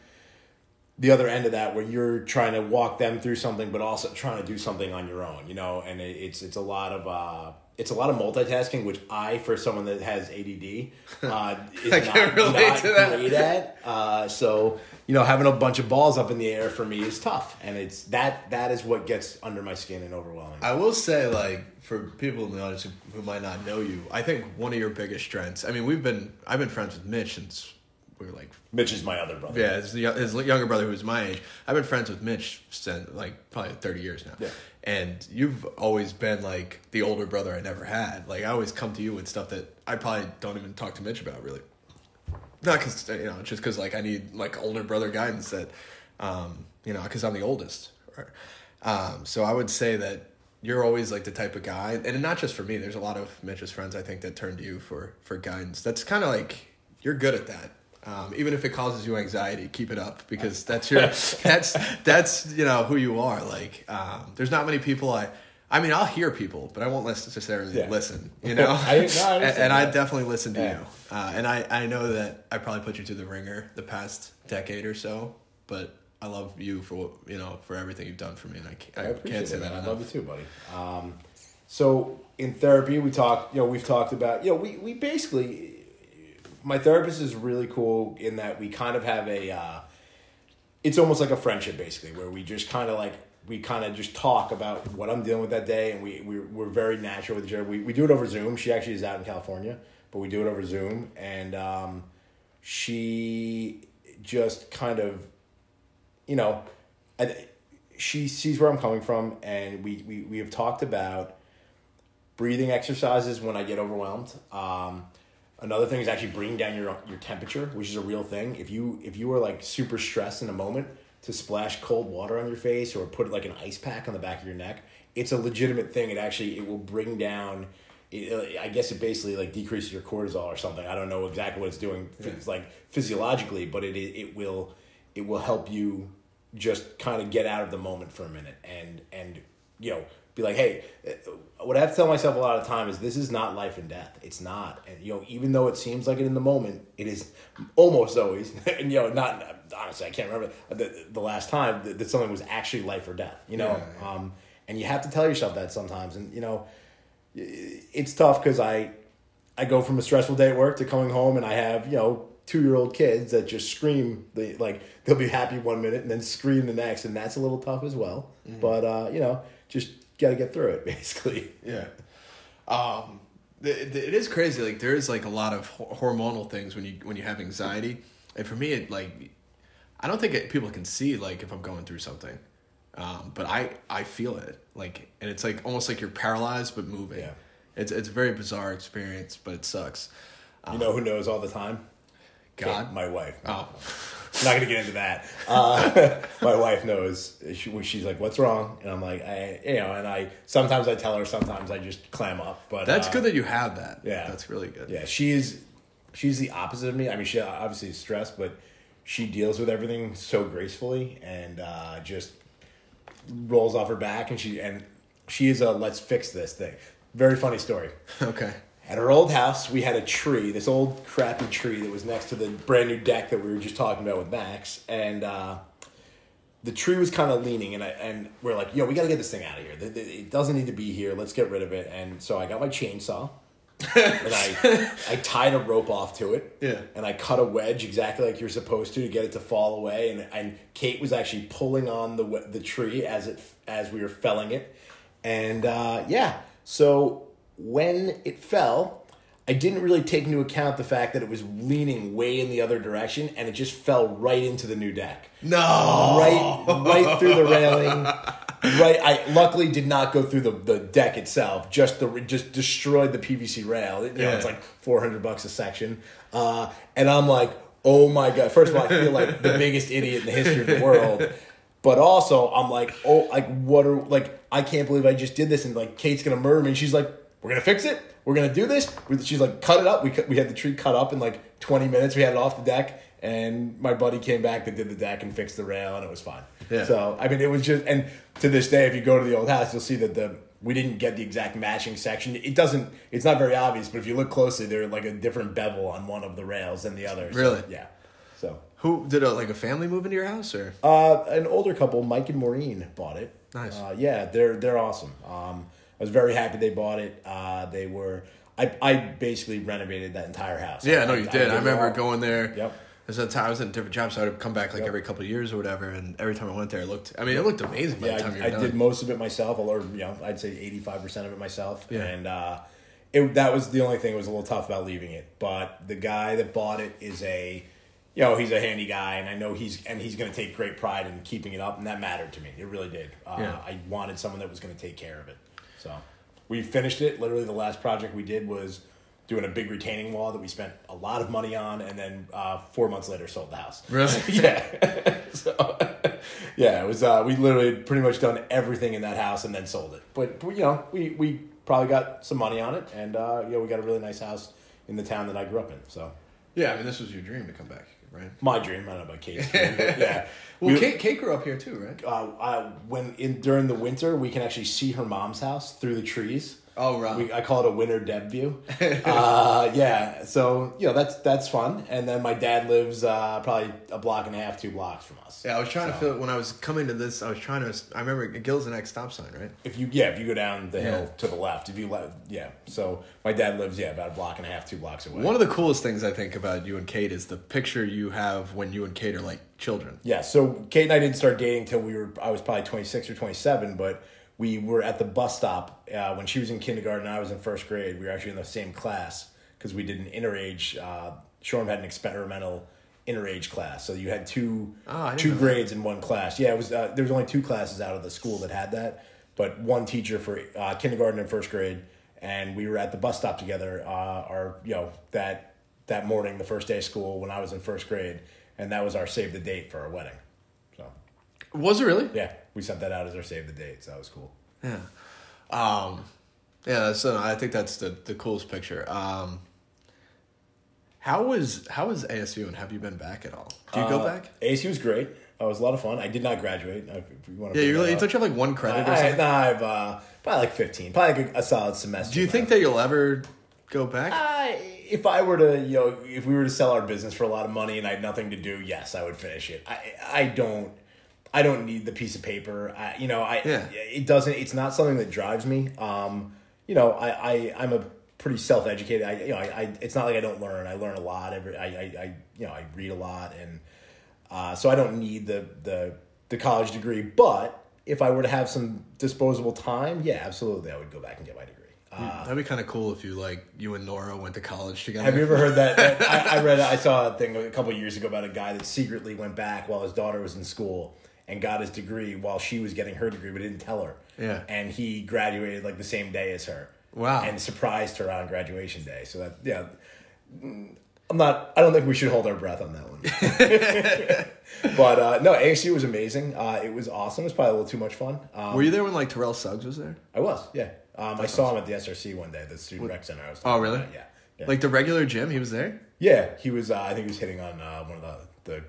the other end of that where you're trying to walk them through something but also trying to do something on your own you know and it, it's it's a lot of uh it's a lot of multitasking which i for someone that has add [LAUGHS] uh is I not, can relate not to that. great at uh so you know having a bunch of balls up in the air for me is tough and it's that that is what gets under my skin and overwhelming I will say, like, for people in the audience who, who might not know you, I think one of your biggest strengths. I mean, we've been I've been friends with Mitch since we were like mitch is my other brother yeah, his, his younger brother who's my age. I've been friends with Mitch since like probably thirty years now. Yeah. And you've always been like the older brother I never had. Like I always come to you with stuff that I probably don't even talk to Mitch about really. Not because you know, just because like I need like older brother guidance that, um, you know, because I'm the oldest. Um, so I would say that you're always like the type of guy, and not just for me. There's a lot of Mitch's friends I think that turn to you for for guidance. That's kind of like you're good at that. Um, even if it causes you anxiety, keep it up because [LAUGHS] that's your that's that's you know who you are. Like um, there's not many people I. I mean, I'll hear people, but I won't necessarily Yeah. listen. [LAUGHS] You know, I- no, I and, and I definitely listen to Yeah. you. Uh, and I, I know that I probably put you through the ringer the past decade or so, but I love you for what you know for everything you've done for me, and I can't, I appreciate can't say it, that man. I love you too, buddy. Um, so in therapy, we talked. You know, we've talked about. You know, we we basically. My therapist is really cool in that we kind of have a. Uh, it's almost like a friendship, basically, where we just kind of like we kind of just talk about what I'm dealing with that day, and we we we're very natural with each other. We we do it over Zoom. She actually is out in California, but we do it over Zoom, and um, she just kind of, you know, I, she sees where I'm coming from, and we we we have talked about breathing exercises when I get overwhelmed. Um, another thing is actually bringing down your your temperature, which is a real thing. If you if you are like super stressed in a moment, to splash cold water on your face or put like an ice pack on the back of your neck, it's a legitimate thing. It actually it will bring down. It, uh, I guess it basically like decreases your cortisol or something. I don't know exactly what it's doing, yeah. like physiologically, but it it will it will help you just kind of get out of the moment for a minute and and you know be like, hey, uh, what I have to tell myself a lot of time is this is not life and death. It's not, and you know, even though it seems like it in the moment, it is almost always, [LAUGHS] and you know, not honestly, I can't remember the, the last time that, that something was actually life or death. You know, yeah, yeah. Um, and you have to tell yourself that sometimes, and you know, it's tough because I, I go from a stressful day at work to coming home, and I have you know two year old kids that just scream. They like they'll be happy one minute and then scream the next, and that's a little tough as well. Mm-hmm. But uh, you know, just got to get through it, [LAUGHS] basically. Yeah. Um, it, it is crazy. Like there is like a lot of hormonal things when you when you have anxiety, and for me, it like I don't think it, people can see like if I'm going through something, um, but I I feel it like, and it's like almost like you're paralyzed but moving. Yeah. It's it's a very bizarre experience, but it sucks. Um, you know who knows all the time? God, my wife. Oh. I'm not gonna get into that. Uh, [LAUGHS] my wife knows. She, she's like, "What's wrong?" And I'm like, "I, you know," and I sometimes I tell her, sometimes I just clam up. But that's uh, good that you have that. Yeah, that's really good. Yeah, she's she's the opposite of me. I mean, she obviously is stressed, but she deals with everything so gracefully and uh, just rolls off her back, and she and she is a let's fix this thing. Very funny story. [LAUGHS] Okay. At our old house, we had a tree, this old crappy tree that was next to the brand new deck that we were just talking about with Max, and uh, the tree was kind of leaning, and I and we're like, yo, we got to get this thing out of here. It doesn't need to be here. Let's get rid of it. And so I got my chainsaw. [LAUGHS] and I I tied a rope off to it. Yeah. And I cut a wedge exactly like you're supposed to to get it to fall away. And and Kate was actually pulling on the the tree as it as we were felling it. And uh, yeah, so when it fell, I didn't really take into account the fact that it was leaning way in the other direction and it just fell right into the new deck. No. Right right through the railing. Right I luckily did not go through the, the deck itself, just the just destroyed the PVC rail. You know, yeah. it's like 400 bucks a section. Uh, and I'm like, "Oh my god. First of all, I feel like the biggest idiot in the history of the world. But also, I'm like, "Oh, like what are like I can't believe I just did this and like Kate's going to murder me." And she's like, we're gonna fix it. We're gonna do this. She's like, cut it up. We we had the tree cut up in like twenty minutes. We had it off the deck, and my buddy came back that did the deck and fixed the rail, and it was fine. Yeah. So I mean, it was just, and to this day, if you go to the old house, you'll see that the we didn't get the exact matching section. It doesn't. It's not very obvious, but if you look closely, there's like a different bevel on one of the rails than the other. Really? So, yeah. So who did a like a family move into your house or? Uh, an older couple, Mike and Maureen, bought it. Nice. Uh, yeah, they're they're awesome. Um, was very happy they bought it. Uh, they were. I, I basically renovated that entire house. Yeah, I, no, you I, did. I, I remember all. going there. Yep. Because at the time I was in a different job, so I'd come back like yep. every couple of years or whatever. And every time I went there, it looked. I mean, it looked amazing. Yeah, I, I did most of it myself, or you know, I'd say eighty five percent of it myself. Yeah. And uh, it that was the only thing that was a little tough about leaving it. But the guy that bought it is a, you know, he's a handy guy, and I know he's and he's going to take great pride in keeping it up, and that mattered to me. It really did. Uh, yeah. I wanted someone that was going to take care of it. So we finished it. Literally, the last project we did was doing a big retaining wall that we spent a lot of money on, and then uh, four months later sold the house. Really? [LAUGHS] yeah. [LAUGHS] so, yeah, it was. Uh, we literally pretty much done everything in that house and then sold it. But you know, we we probably got some money on it, and uh, you know, we got a really nice house in the town that I grew up in. So. Yeah, I mean, this was your dream to come back, right? My dream. I don't know about Kate's dream, [LAUGHS] yeah. well, we, Kate, Kate grew up here too, right? Uh, I, when in during the winter, we can actually see her mom's house through the trees. Oh, right. We, I call it a winter deb view. [LAUGHS] uh, yeah, so you know that's that's fun. And then my dad lives uh, probably a block and a half, two blocks from us. Yeah, I was trying to So, feel when I was coming to this. I was trying to. I remember Gill's the next stop sign, right? If you yeah, if you go down the Yeah. hill to the left, if you left, yeah. So my dad lives yeah about a block and a half, two blocks away. One of the coolest things I think about you and Kate is the picture you have when you and Kate are like children. Yeah, so Kate and I didn't start dating till we were I was probably 26 or 27, but we were at the bus stop uh, when she was in kindergarten I was in first grade. We were actually in the same class because we did an interage. Uh, Shoreham had an experimental interage class, so you had two Oh, two that. grades in one class. Yeah, it was uh, there was only two classes out of the school that had that, but one teacher for uh, kindergarten and first grade, and we were at the bus stop together. Uh, our you know that that morning, the first day of school when I was in first grade, and that was our save the date for our wedding. So Was it really? yeah, we sent that out as our save the date. So that was cool. Yeah. Um, yeah. So I think that's the the coolest picture. Um, how was how was ASU and have you been back at all? Do you go Uh, back? ASU was great. It was a lot of fun. I did not graduate. If you want to Yeah, you really. Don't you have like one credit or I, I, something? no, I have uh, probably like fifteen, probably like a, a solid semester. Do you think that you'll ever go back? I, if I were to, you know, if we were to sell our business for a lot of money and I had nothing to do, yes, I would finish it. I, I don't, I don't need the piece of paper. I, you know, I, Yeah. it doesn't. It's not something that drives me. Um, you know, I, I, I'm a pretty self educated. I, you know, I, I, it's not like I don't learn. I learn a lot. Every, I, I, I you know, I read a lot, and uh, so I don't need the the the college degree. But if I were to have some disposable time, yeah, absolutely, I would go back and get my degree. Uh, That'd be kind of cool if you like you and Nora went to college together. have you ever heard that? that- [LAUGHS] I, I read, I saw a thing a couple of years ago about a guy that secretly went back while his daughter was in school and got his degree while she was getting her degree, but didn't tell her. Yeah. And he graduated like the same day as her. Wow. And surprised her on graduation day. So that, yeah. I'm not, I don't think we should hold our breath on that one. [LAUGHS] but uh, no, ASU was amazing. Uh, it was awesome. It was probably a little too much fun. Um, Were you there when like Terrell Suggs was there? I was, yeah. Um, I saw him at the SRC one day, the student rec center. I was Oh, really? about. Yeah. yeah. Like the regular gym, he was there. Yeah, he was. Uh, I think he was hitting on uh, one of the, the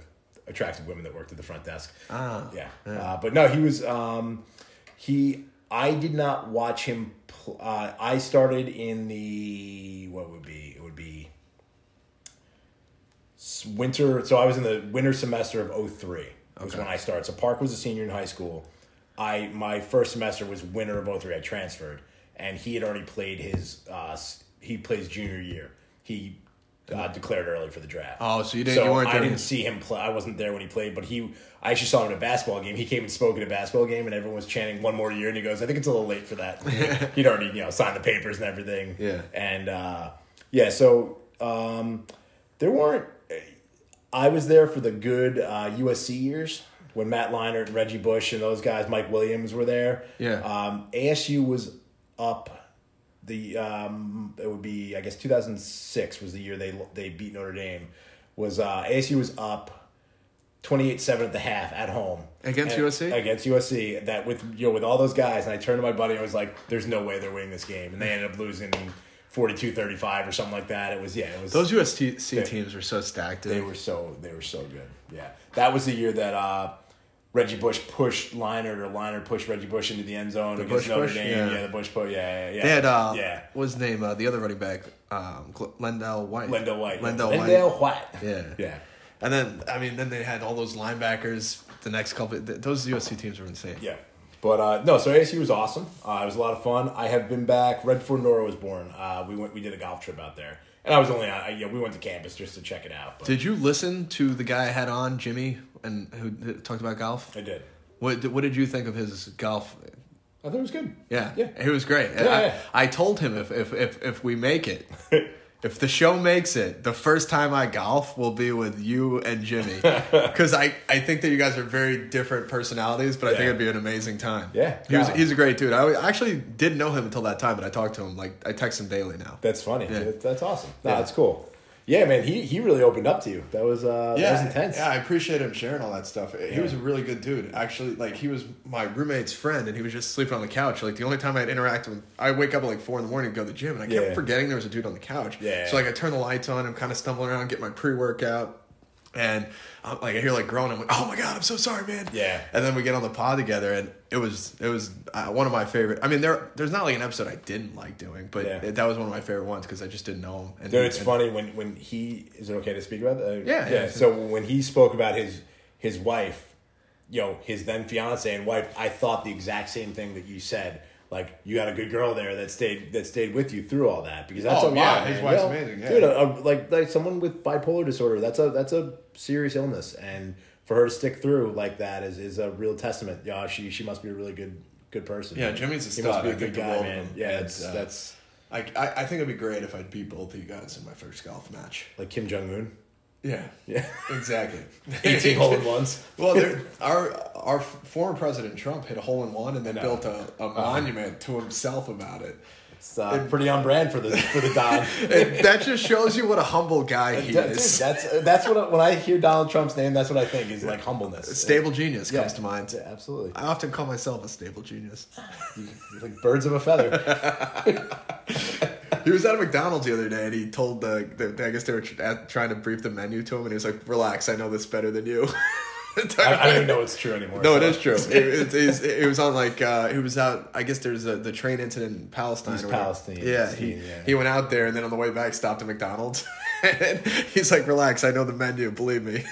attractive women that worked at the front desk. Ah, yeah. Uh, but no, he was. Um, he. I did not watch him. Pl- uh, I started in the what would be it would be winter. So I was in the winter semester of 03 was Okay. when I started. So Park was a senior in high school. I my first semester was winter of 03. I transferred, and he had already played his. Uh, he plays junior year. He uh, declared early for the draft. Oh, so you didn't- So you weren't I didn't see him play. I wasn't there when he played, but he. I actually saw him at a basketball game. He came and spoke at a basketball game, and everyone was chanting one more year. And he goes, "I think it's a little late for that." [LAUGHS] He'd already, you know, signed the papers and everything. Yeah. And uh, yeah, so um, there weren't. I was there for the good uh, USC years when Matt Leinart and Reggie Bush and those guys, Mike Williams, were there. Yeah. Um, ASU was up. The um, it would be I guess two thousand six was the year they they beat Notre Dame. Was uh, ASU was up 28-7 at the half at home Against And- USC? Against USC. That with you know with all those guys, and I turned to my buddy. and I was like, "There's no way they're winning this game," and they ended up losing 42-35 or something like that. It was yeah, it was Those USC teams were so stacked. they were so they were so good. Yeah, that was the year that uh, Reggie Bush pushed Leinart or Leinart pushed Reggie Bush into the end zone against Bush Notre push? Dame. Yeah. Yeah. the Bush push. Yeah, yeah, yeah. They had uh, yeah. what was his name? Uh, the other running back, um, LenDale White. LenDale White. LenDale White. LenDale White. Yeah. yeah. And then I mean, then they had all those linebackers. The next couple, those USC teams were insane. Yeah. But uh, no, so ASU was awesome. Uh, it was a lot of fun. I have been back before Nora was born. Uh, we went, we did a golf trip out there, and I was only, uh, yeah, we went to campus just to check it out. But Did you listen to the guy I had on, Jimmy, and who who talked about golf? I did. What did- What did you think of his golf? I thought it was good. Yeah, Yeah. it was great. Yeah, I, yeah. I told him if if if if we make it. [LAUGHS] If the show makes it, the first time I golf will be with you and Jimmy, [LAUGHS] because I, I think that you guys are very different personalities, but I think it'd be an amazing time. Yeah. he was he's a great dude. I actually didn't know him until that time, but I talked to him like I text him daily now. That's funny. Yeah. That's awesome. No, Yeah. that's cool. Yeah, man, he, he really opened up to you. That was uh, that was intense. Yeah, I appreciate him sharing all that stuff. He Yeah. was a really good dude. Actually, like he was my roommate's friend, and he was just sleeping on the couch. Like the only time I'd interact with, I wake up at like four in the morning to go to the gym, and I kept Yeah. forgetting there was a dude on the couch. Yeah. So like I turn the lights on, I'm kind of stumbling around, get my pre workout, And I'm, like I hear like groaning, like, oh my god, I'm so sorry, man. Yeah. And then we get on the pod together, and it was it was uh, one of my favorite. I mean, there there's not like an episode I didn't like doing, but Yeah. it, that was one of my favorite ones because I just didn't know him. And Dude, it's and- funny when when he is it okay to speak about that? Yeah, yeah. yeah. So when he spoke about his his wife, you know, his then fiance and wife, I thought the exact same thing that you said. Like you had a good girl there that stayed that stayed with you through all that because that's Oh, a yeah, lot. his man. wife's You know, amazing, yeah. dude. A, a- like like someone with bipolar disorder, that's a that's a serious illness, and for her to stick through like that is is a real testament. Yeah, she she must be a really good good person. Yeah, Jimmy's a He stud. must be a I good guy, man. Yeah, And, that's uh, that's I, I I think it'd be great if I'd beat both of you guys in my first golf match. like Kim Jong Un. Yeah, Yeah, exactly. [LAUGHS] eighteen hole in ones. [LAUGHS] Well, there- [LAUGHS] our our former president Trump hit a hole in one and then built a, a monument to himself about it. It's uh, pretty on brand for the for the Don. That just shows you what a humble guy he Dude, is. that's that's what I, when I hear Donald Trump's name, that's what I think is like humbleness. Stable genius Yeah. comes to mind. Yeah, absolutely. I often call myself a stable genius. Like birds of a feather. He was at a McDonald's the other day and he told the, the I guess they were tr- at- trying to brief the menu to him and he was like, "Relax, I know this better than you." [LAUGHS] I, I don't even know it's true anymore. No, so. it is true. It, it, [LAUGHS] it's- it was on like uh, he was out. I guess there's a, the train incident in Palestine. Whatever. Palestine, Yeah, he, yeah. he went out there and then on the way back stopped at McDonald's. [LAUGHS] and he's like, "Relax, I know the menu. Believe me."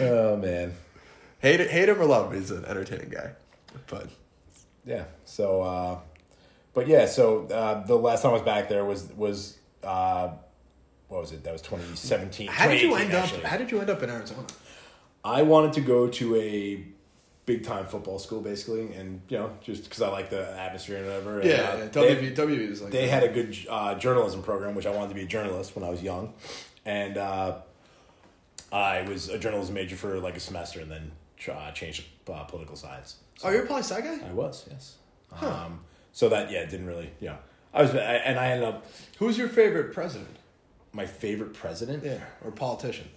Oh man. hate hate him or love him, he's an entertaining guy. But Yeah. So, uh, but yeah. So uh, the last time I was back there was was uh, what was it? That was 2017. how did you 2018, end up? How did you end up in Arizona? I wanted to go to a big time football school, basically, and you know, just because I like the atmosphere and whatever. and, Yeah, uh, yeah, they- W W is like they had a good uh, journalism program, which I wanted to be a journalist when I was young, and uh, I was a journalism major for like a semester, and then uh, changed uh, political science. So Oh, you're a poli sci guy. I was yes. Um, so that yeah, it didn't really yeah. I was I, and I ended up Who's your favorite president? my favorite president. Yeah, or politician?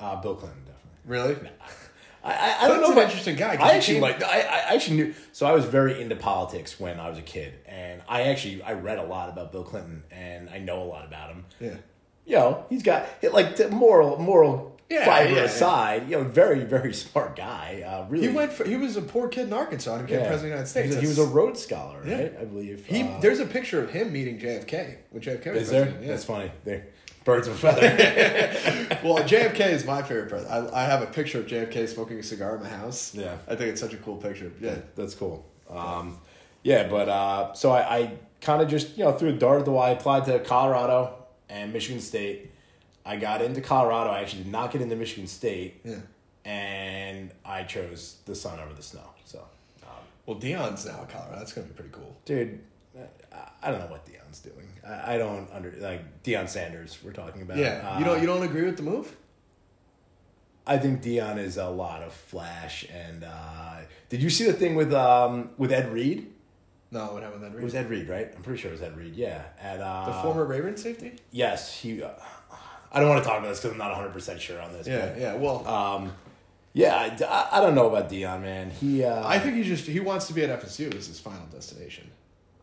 Uh, Bill Clinton definitely. Really? [LAUGHS] I, I, I don't know an if I- interesting guy, I actually like. I, I actually knew. So I was very into politics when I was a kid, and I actually I read a lot about Bill Clinton, and I know a lot about him. Yeah. You know, he's got like moral moral Yeah, fiber yeah, yeah. aside. You know, very very smart guy. Uh, really, He went. For, he was a poor kid in Arkansas and became yeah. president of the United States. He was, he was a Rhodes Scholar, Yeah. right? I believe. He, Uh, there's a picture of him meeting JFK when JFK was is there? Yeah. That's funny. There, birds of a feather. [LAUGHS] well, JFK is my favorite president. I, I have a picture of JFK smoking a cigar in my house. Yeah. I think it's such a cool picture. Yeah. That's cool. Um, yeah, but uh, so I, I kind of just you know threw a dart at the wall. I applied to Colorado and Michigan State. I got into Colorado. I actually did not get into Michigan State, Yeah. and I chose the sun over the snow. So, um, Well, Deion's now in Colorado. That's gonna be pretty cool. dude, I, don't know what Deion's doing. I, I don't under like Deion Sanders. We're talking about. Yeah. Uh, you don't. You don't agree with the move? I think Deion is a lot of flash. And uh, did you see the thing with um, with Ed Reed? No. What happened then? It was Ed Reed, right? I'm pretty sure it was Ed Reed. Yeah, at uh, the former Ravens safety. Yes, he. Uh, I don't want to talk about this because I'm not 100 percent sure on this. Yeah. but, Yeah. Well, Um, yeah, I, I- don't know about Deion, man. He. Uh, I think he just he wants to be at FSU as his final destination.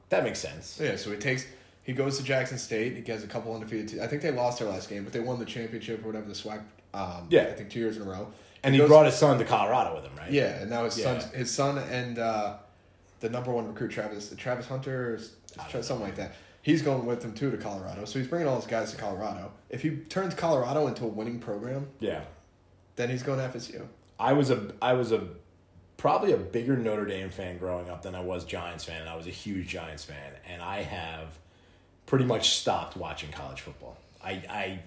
that makes sense. Yeah. So he takes. He goes to Jackson State. He gets a couple undefeated. Te- I think they lost their last game, but they won the championship or whatever the swag. Um, Yeah. I think two years in a row. And he goes- brought his son to Colorado with him, right? Yeah, and now his Yeah. son, his son, and uh, the number one recruit, Travis, Travis Hunter, something like that. He's going with him too to Colorado. So he's bringing all his guys to Colorado. If he turns Colorado into a winning program, Yeah. then he's going to FSU. I was a I was a probably a bigger Notre Dame fan growing up than I was Giants fan, and I was a huge Giants fan, and I have pretty much stopped watching college football. I I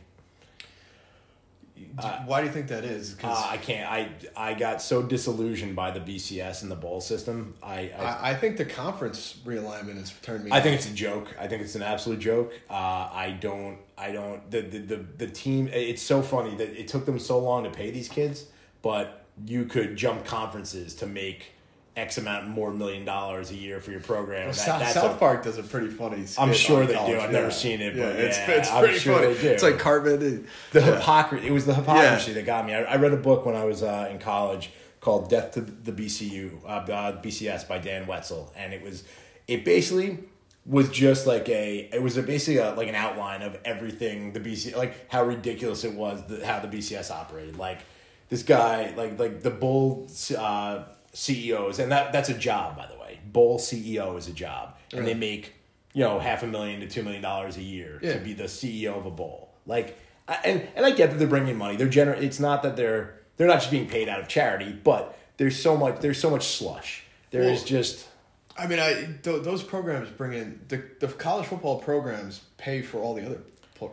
Why do you think that is? Because uh, I can't. I I got so disillusioned by the BCS and the bowl system. I I, I, I think the conference realignment has turned me. I think it's a joke. I think it's an absolute joke. Uh, I don't. I don't. The, the the the team. It's so funny that it took them so long to pay these kids, but you could jump conferences to make X amount more million dollars a year for your program. That- South, that's South a- Park does a pretty funny. Skit I'm sure they do. I've never seen it, but it's yeah, it's I'm pretty sure funny. they do. It's like Cartman. and- [LAUGHS] the yeah. hypocrisy. It was the hypocrisy that got me. I, I read a book when I was uh, in college called "Death to the BCU," uh, uh, BCS by Dan Wetzel, and it was it basically was just like a it was a basically a, like an outline of everything the BC like how ridiculous it was the, how the BCS operated like this guy like like the bull uh, CEOs and that that's a job by the way Bowl CEO is a job and they make you know half a million to two million dollars a year Yeah. to be the CEO of a bowl. like I- and and I get that they're bringing money they're gener- it's not that they're they're not just being paid out of charity but there's so much there's so much slush there's Well- just I mean, I th- those programs bring in the the college football programs pay for all the other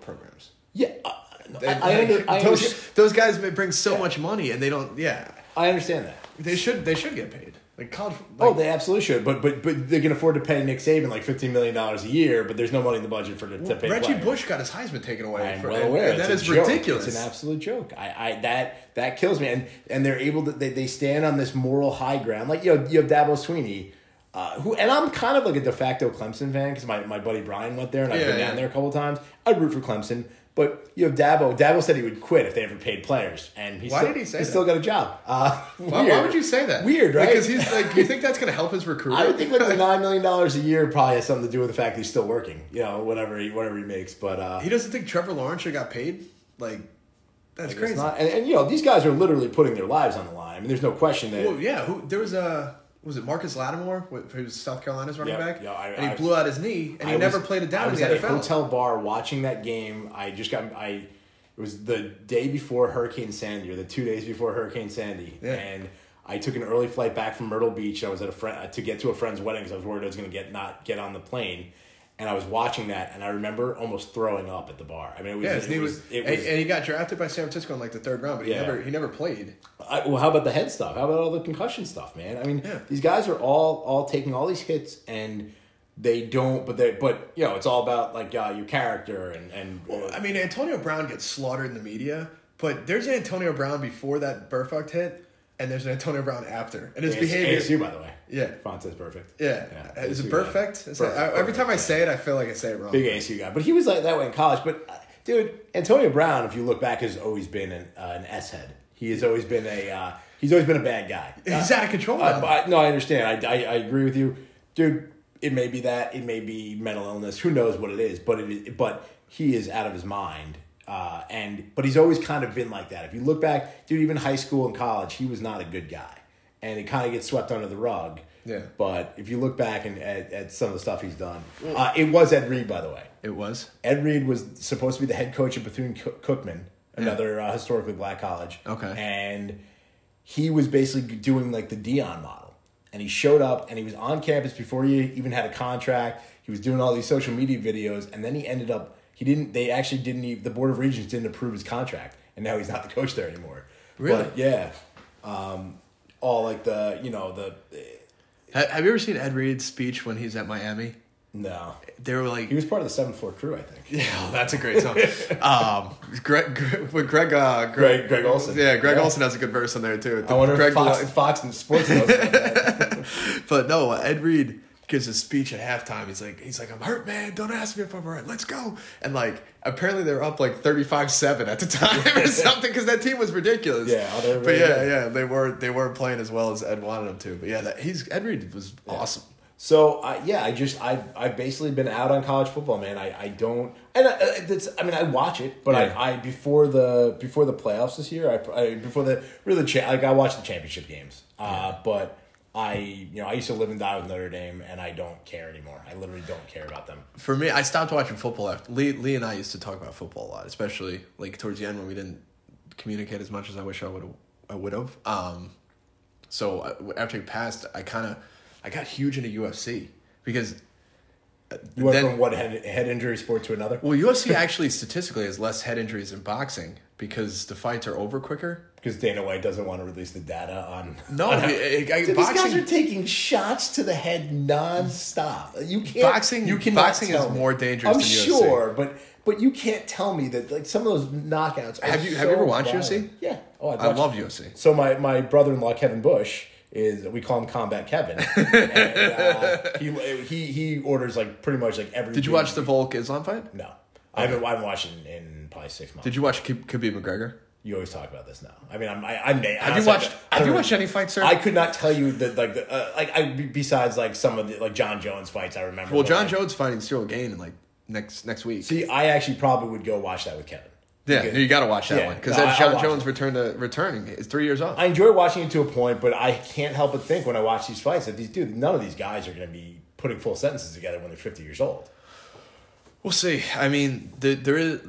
programs. yeah uh, They- I, I, I, those, those guys may bring so Yeah. much money, and they don't. Yeah, I understand that they should they should get paid. Like college. Oh, they absolutely should, but but but they can afford to pay Nick Saban like fifteen million dollars a year, but there's no money in the budget for to, to pay. Reggie players. Bush got his Heisman taken away. I'm for, well aware. and that It's is joke. ridiculous. It's an absolute joke. I, I that that kills me. And and they're able to they, they stand on this moral high ground. Like you know you have Dabo Swinney, uh, who and I'm kind of like a de facto Clemson fan because my, my buddy Brian went there and I've Yeah, been yeah. down there a couple times. I'd root for Clemson. But you have Dabo. Dabo said he would quit if they ever paid players, and he Why still, did he say He's that? still got a job. Uh, why, why [LAUGHS] would you say that? Weird, right? Because he's like, you think that's going to help his recruiter? [LAUGHS] I would think like the nine million dollars a year probably has something to do with the fact that he's still working. You know, whatever he whatever he makes. But uh, he doesn't think Trevor Lawrence should got paid. Like, that's crazy. not- and, and you know, these guys are literally putting their lives on the line. I mean, there's no question that. Well, yeah, who there was a was it Marcus Lattimore wh- who was South Carolina's running Yeah, back, yeah, I- and he I- blew out his knee, and he I never was- played it down I in was the at NFL. a hotel bar watching that game. I just got I. It was the day before Hurricane Sandy, or the two days before Hurricane Sandy, Yeah. and I took an early flight back from Myrtle Beach. I was at a friend uh, to get to a friend's wedding because I was worried I was going to get not get on the plane. And I was watching that, and I remember almost throwing up at the bar. I mean, it was, Yeah, it knee was, it and, was and he got drafted by San Francisco in like the third round, but he Yeah. never he never played. I, well, how about the head stuff? How about all the concussion stuff, man? I mean, Yeah. these guys are all all taking all these hits, and they don't. But they, but you know, it's all about like uh, your character and and uh, I mean, Antonio Brown gets slaughtered in the media, but there's Antonio Brown before that Burfict hit, and there's an Antonio Brown after, and his ASU, behavior. ASU, by the way. Yeah. Vontaze Burfict. Yeah, Yeah, is it ASU guy. perfect? Perfect, I- every perfect, time I say it, I feel like I say it wrong. Big ASU guy, but he was like that way in college. But uh, dude, Antonio Brown, if you look back, has always been an, uh, an S head. He has always been a uh, he's always been a bad guy. He's out of control Uh, now. no, I understand. I, I I agree with you, dude. It may be that. It may be mental illness. Who knows what it is? But it is, but he is out of his mind. Uh, and but he's always kind of been like that. If you look back, dude, even high school and college, he was not a good guy, and it kind of gets swept under the rug. Yeah. But if you look back and at, at some of the stuff he's done, uh, it was Ed Reed, by the way. It was. Ed Reed was supposed to be the head coach at Bethune Cookman, another uh, historically black college. Okay. And he was basically doing like the Deion model. And he showed up and he was on campus before he even had a contract. He was doing all these social media videos. And then he ended up, he didn't, they actually didn't even, the Board of Regents didn't approve his contract. And now he's not the coach there anymore. Really? But yeah. Um, all like the, you know, the, Ha- Have you ever seen Ed Reed's speech when he's at Miami? no. They were like, He was part of the seventh floor crew, I think. Yeah, that's a great song. [LAUGHS] um, Greg, Greg, when Greg, uh, Greg, Greg Olsen. yeah, Greg Yeah. Olsen has a good verse on there too. I wonder Greg, if Fox, Fox and Sports [LAUGHS] but no, Ed Reed gives a speech at halftime. He's like, he's like, I'm hurt, man. Don't ask me if I'm hurt. Let's go. And like, apparently they were up like 35-7 at the time [LAUGHS] or something because that team was ridiculous. Yeah, were but yeah, good. yeah, they were they weren't playing as well as Ed wanted them to. But yeah, that, he's Ed Reed was awesome. So I yeah, I just I've I've basically been out on college football, man. I, I don't and I, it's I mean I watch it, but Yeah. I, I before the before the playoffs this year, I, I before the really cha- like I watched the championship games, uh, but I you know I used to live and die with Notre Dame, and I don't care anymore. I literally don't care about them. For me, I stopped watching football after Lee. Lee and I used to talk about football a lot, especially like towards the end when we didn't communicate as much as I wish I would have. I would have. Um, so uh, after he passed, I kind of I got huge into UFC because You went Then- from one head, head injury sport to another well, UFC actually statistically has less head injuries than boxing because the fights are over quicker. because Dana White doesn't want to release the data on. No, on I- Dude, these guys boxing- are taking shots to the head nonstop. You can't. Boxing- You cannot boxing is me. more dangerous I'm than UFC. sure, but but you can't tell me that like some of those knockouts. Have you- have you ever watched violent. UFC? Yeah. Oh, I love UFC. So my my brother in law Kevin Bush is we call him Combat Kevin. [LAUGHS] and, uh, he he he orders like pretty much like every. Did you watch the Volk Islam fight? No, I haven't. I haven't watched it in probably six months. Did you watch Khabib Khabib McGregor? You always talk about this now. I mean, I'm, I, I may. Have you watched? Have you watched any fights, sir? I could not tell you that, like, the, uh, like, I besides like some of the like Jon Jones fights. I remember. well, John like, Jones fighting Ciryl Gane in like next next week. See, I actually probably would go watch that with Kevin. yeah, Because- you got to watch that Yeah, one because no, that's Jon Jones it. return to returning. It's three years off. I enjoy watching it to a point, but I can't help but think when I watch these fights that these dude, none of these guys are going to be putting full sentences together when they're 50 years old. We'll see. I mean, the, there is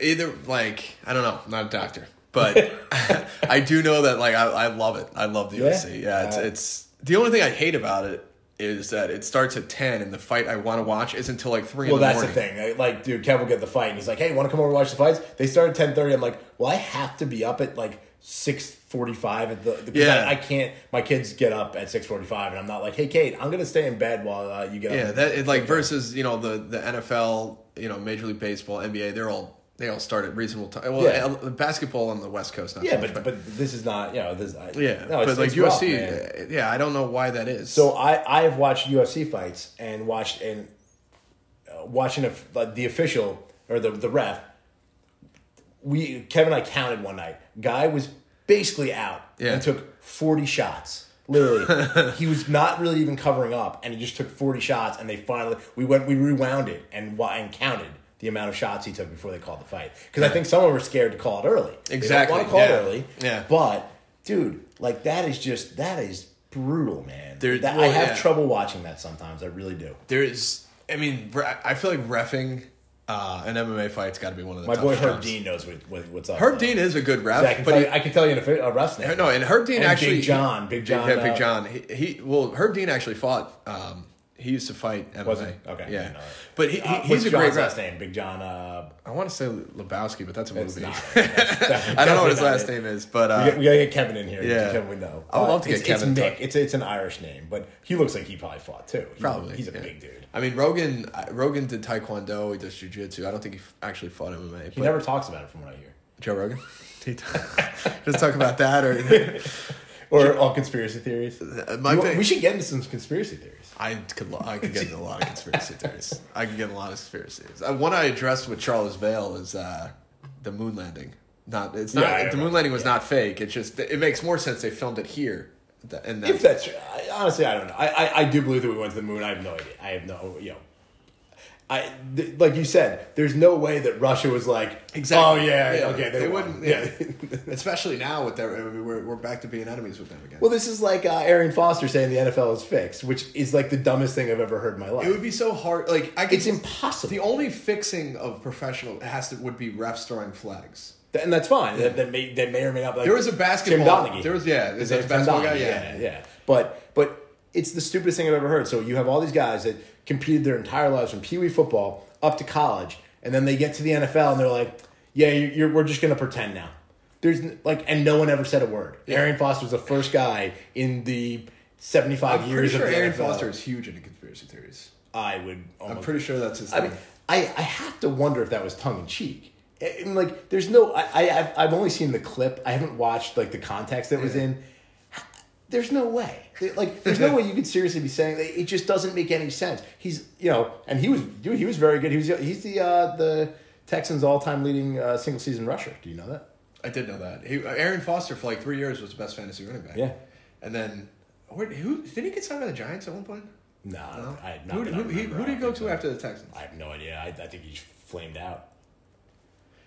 either like I don't know. I'm not a doctor, but [LAUGHS] [LAUGHS] I do know that like I, I love it. I love the Yeah? UFC. Yeah, it's Uh, it's the only thing I hate about it is that it starts at ten and the fight I want to watch is until like three. Well, in the that's morning. the thing. Like, dude, Kev will get the fight, and he's like, "Hey, want to come over and watch the fights?" They start at ten thirty. I'm like, "Well, I have to be up at like six forty five at the. because Yeah. I, I can't. My kids get up at six forty five, and I'm not like, "Hey, Kate, I'm gonna stay in bed while uh, you get Yeah, up." that it, like versus you know the the NFL, you know Major League Baseball, NBA. They're all they all start at reasonable time. Well, Yeah. uh, basketball on the West Coast, not yeah, so much, but but this is not. You know, this. I, yeah, no, it's, but like it's rough, UFC, uh, yeah, I don't know why that is. So I I have watched UFC fights and watched and uh, watching a, like, the official or the the ref. We Kevin and I counted one night. Guy was basically out Yeah. and took forty shots. Literally, [LAUGHS] he was not really even covering up, and he just took forty shots. And they finally we went we rewound it and and counted the amount of shots he took before they called the fight. Because I think someone were scared to call it early. Exactly, want to call yeah. it early. Yeah. but dude, like that is just that is brutal, man. There- That- I have yeah. trouble watching that sometimes. I really do. there is, I mean, I feel like refing uh, an MMA fight's got to be one of the My boy Herb jobs. Dean knows what, what, what's up. Herb though. Dean is a good ref, See, I can, but he, I can tell you in a, a ref's name. no, and Herb Dean And actually Big John, Big John, yeah, Big uh, John. He, he well, Herb Dean actually fought. Um, he used to fight MMA. Was he? Okay, yeah, didn't know but he, he Uh, he's a great last name? Big John. Uh, I want to say Lebowski, but that's a movie. not. [LAUGHS] That's I don't know what his last it. name is, but uh, We, got, we gotta get Kevin in here. Yeah. Kevin would know. I would Uh, love to get it's, Kevin It's Mick. It's it's an Irish name, but he looks like he probably fought too. He's, probably he's a yeah. big dude. I mean, Rogan. uh, Rogan did Taekwondo. He does jujitsu. I don't think he actually fought MMA. He never talks about it from what I hear. Joe Rogan. [LAUGHS] He just talk about that or [LAUGHS] Or all conspiracy theories. my You- we should get into some conspiracy theories. I could lo- I could get into a lot of conspiracy theories. I could get into a lot of conspiracy theories. Uh, one I addressed with Charles Vale is uh, the moon landing. Not it's not Yeah, I the moon remember. landing was Yeah. not fake. It's just it makes more sense they filmed it here. th- And If that's true, I, honestly, I don't know. I, I I do believe that we went to the moon. I have no idea. I have no, you know. I th- like you said. There's no way that Russia was like, Exactly. Oh yeah, Yeah. okay, they, They wouldn't- Yeah. [LAUGHS] especially now with their I mean, we're we're back to being enemies with them again. well, this is like uh, Arian Foster saying the NFL is fixed, which is like the dumbest thing I've ever heard in my life. it would be so hard. Like I could, it's impossible, The only fixing of professional has to would be refs throwing flags. and that's fine. That, that may that may or may not. Like, There was a basketball- Tim Donaghy. there was- yeah, His is that the basketball Tim guy? Yeah. yeah, yeah. But but it's the stupidest thing I've ever heard. So you have all these guys that competed their entire lives from pee wee football up to college, and then they get to the NFL and they're like, "Yeah, you're, you're, we're just gonna pretend now." There's like, and no one ever said a word. Arian Foster was the first guy in the 75 I'm years pretty sure of the Arian NFL. Foster is huge into conspiracy theories. I would. I'm pretty sure that's his. I thing. mean, I, I have to wonder if that was tongue in cheek. I like, there's no. I, I I've, I've only seen the clip. I haven't watched like the context that was in. There's no way. Like, there's no way you could seriously be saying that. It just doesn't make any sense. He's, you know, and he was, dude, he was very good. He was, he's the uh, the Texans' all time leading uh, single season rusher. Do you know that? I did know that. He, Arian Foster for like three years was the best fantasy running back. Yeah. and then where, who did he get signed by the Giants at one point? No, No? I not who, who, he, who did he go to so. after the Texans? I have no idea. I, I think he flamed out.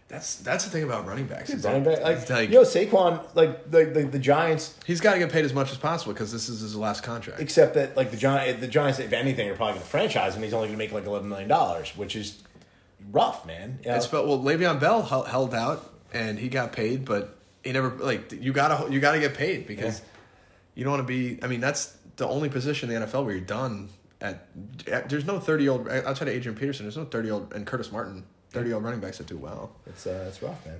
That's that's the thing about running backs. is Running back, like, like, yo, Saquon, like the, the the Giants he's got to get paid as much as possible because this is his last contract. Except that, like the Giants, the Giants, if anything, are probably going to franchise him. He's only going to make like eleven million dollars, which is rough, man. You know? It's but well, Le'Veon Bell hel- held out and he got paid, but he never like you gotta you gotta get paid because Yeah. you don't want to be. I mean, that's the only position in the NFL where you're done at. at there's no thirty year old outside of Adrian Peterson. There's no thirty year old and Curtis Martin. Thirty year old running backs that do well. it's uh, it's rough, man.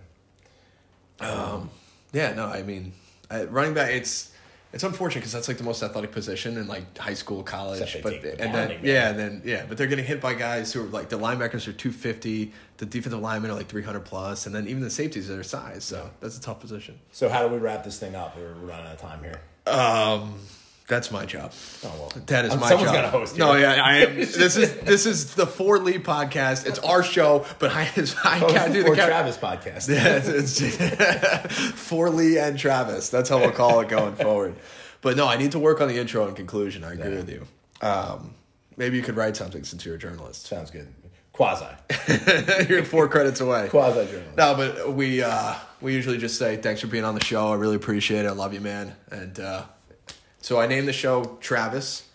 Um, yeah, no, I mean, I, running back. It's it's unfortunate because that's like the most athletic position in like high school, college. But the and then yeah, and then yeah, but they're getting hit by guys who are like the linebackers are two fifty, the defensive linemen are like three hundred plus, and then even the safeties are their size. So that's a tough position. So how do we wrap this thing up? We're, we're running out of time here. Um, That's my job. Oh well, That is Um, my someone's job. gotta host. No, yeah, I am. This is this is the Four Lee podcast. It's our show, but I I Host can't do for the count- Travis podcast. [LAUGHS] Yeah, it's, [LAUGHS] it's for Lee and Travis. That's how we'll call it going forward. But no, I need to work on the intro and conclusion. I agree Yeah. with you. Um, maybe you could write something since you're a journalist. Sounds good. Quasi, [LAUGHS] you're four credits away. quasi journalist. No, but we uh, we usually just say thanks for being on the show. I really appreciate it. I love you, man. And uh, so I named the show Travis.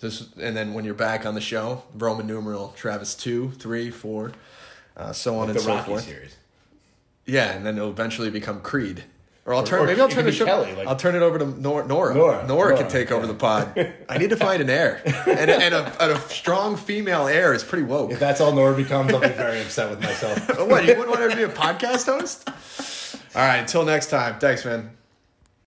This, and then when you're back on the show, Roman numeral Travis two, three, four, uh, so on the and so Rocky forth. series. Yeah, and then it'll eventually become Creed. Or I'll turn. or maybe I'll turn the show. Kelly, like- I'll turn it over to Nora. Nora. Nora. Nora, can take over yeah. the pod. [LAUGHS] I need to find an heir, and, and, a, and a strong female heir is pretty woke. If that's all Nora becomes, I'll be very upset with myself. But [LAUGHS] what? You wouldn't want her to be a podcast host? All right. Until next time. Thanks, man.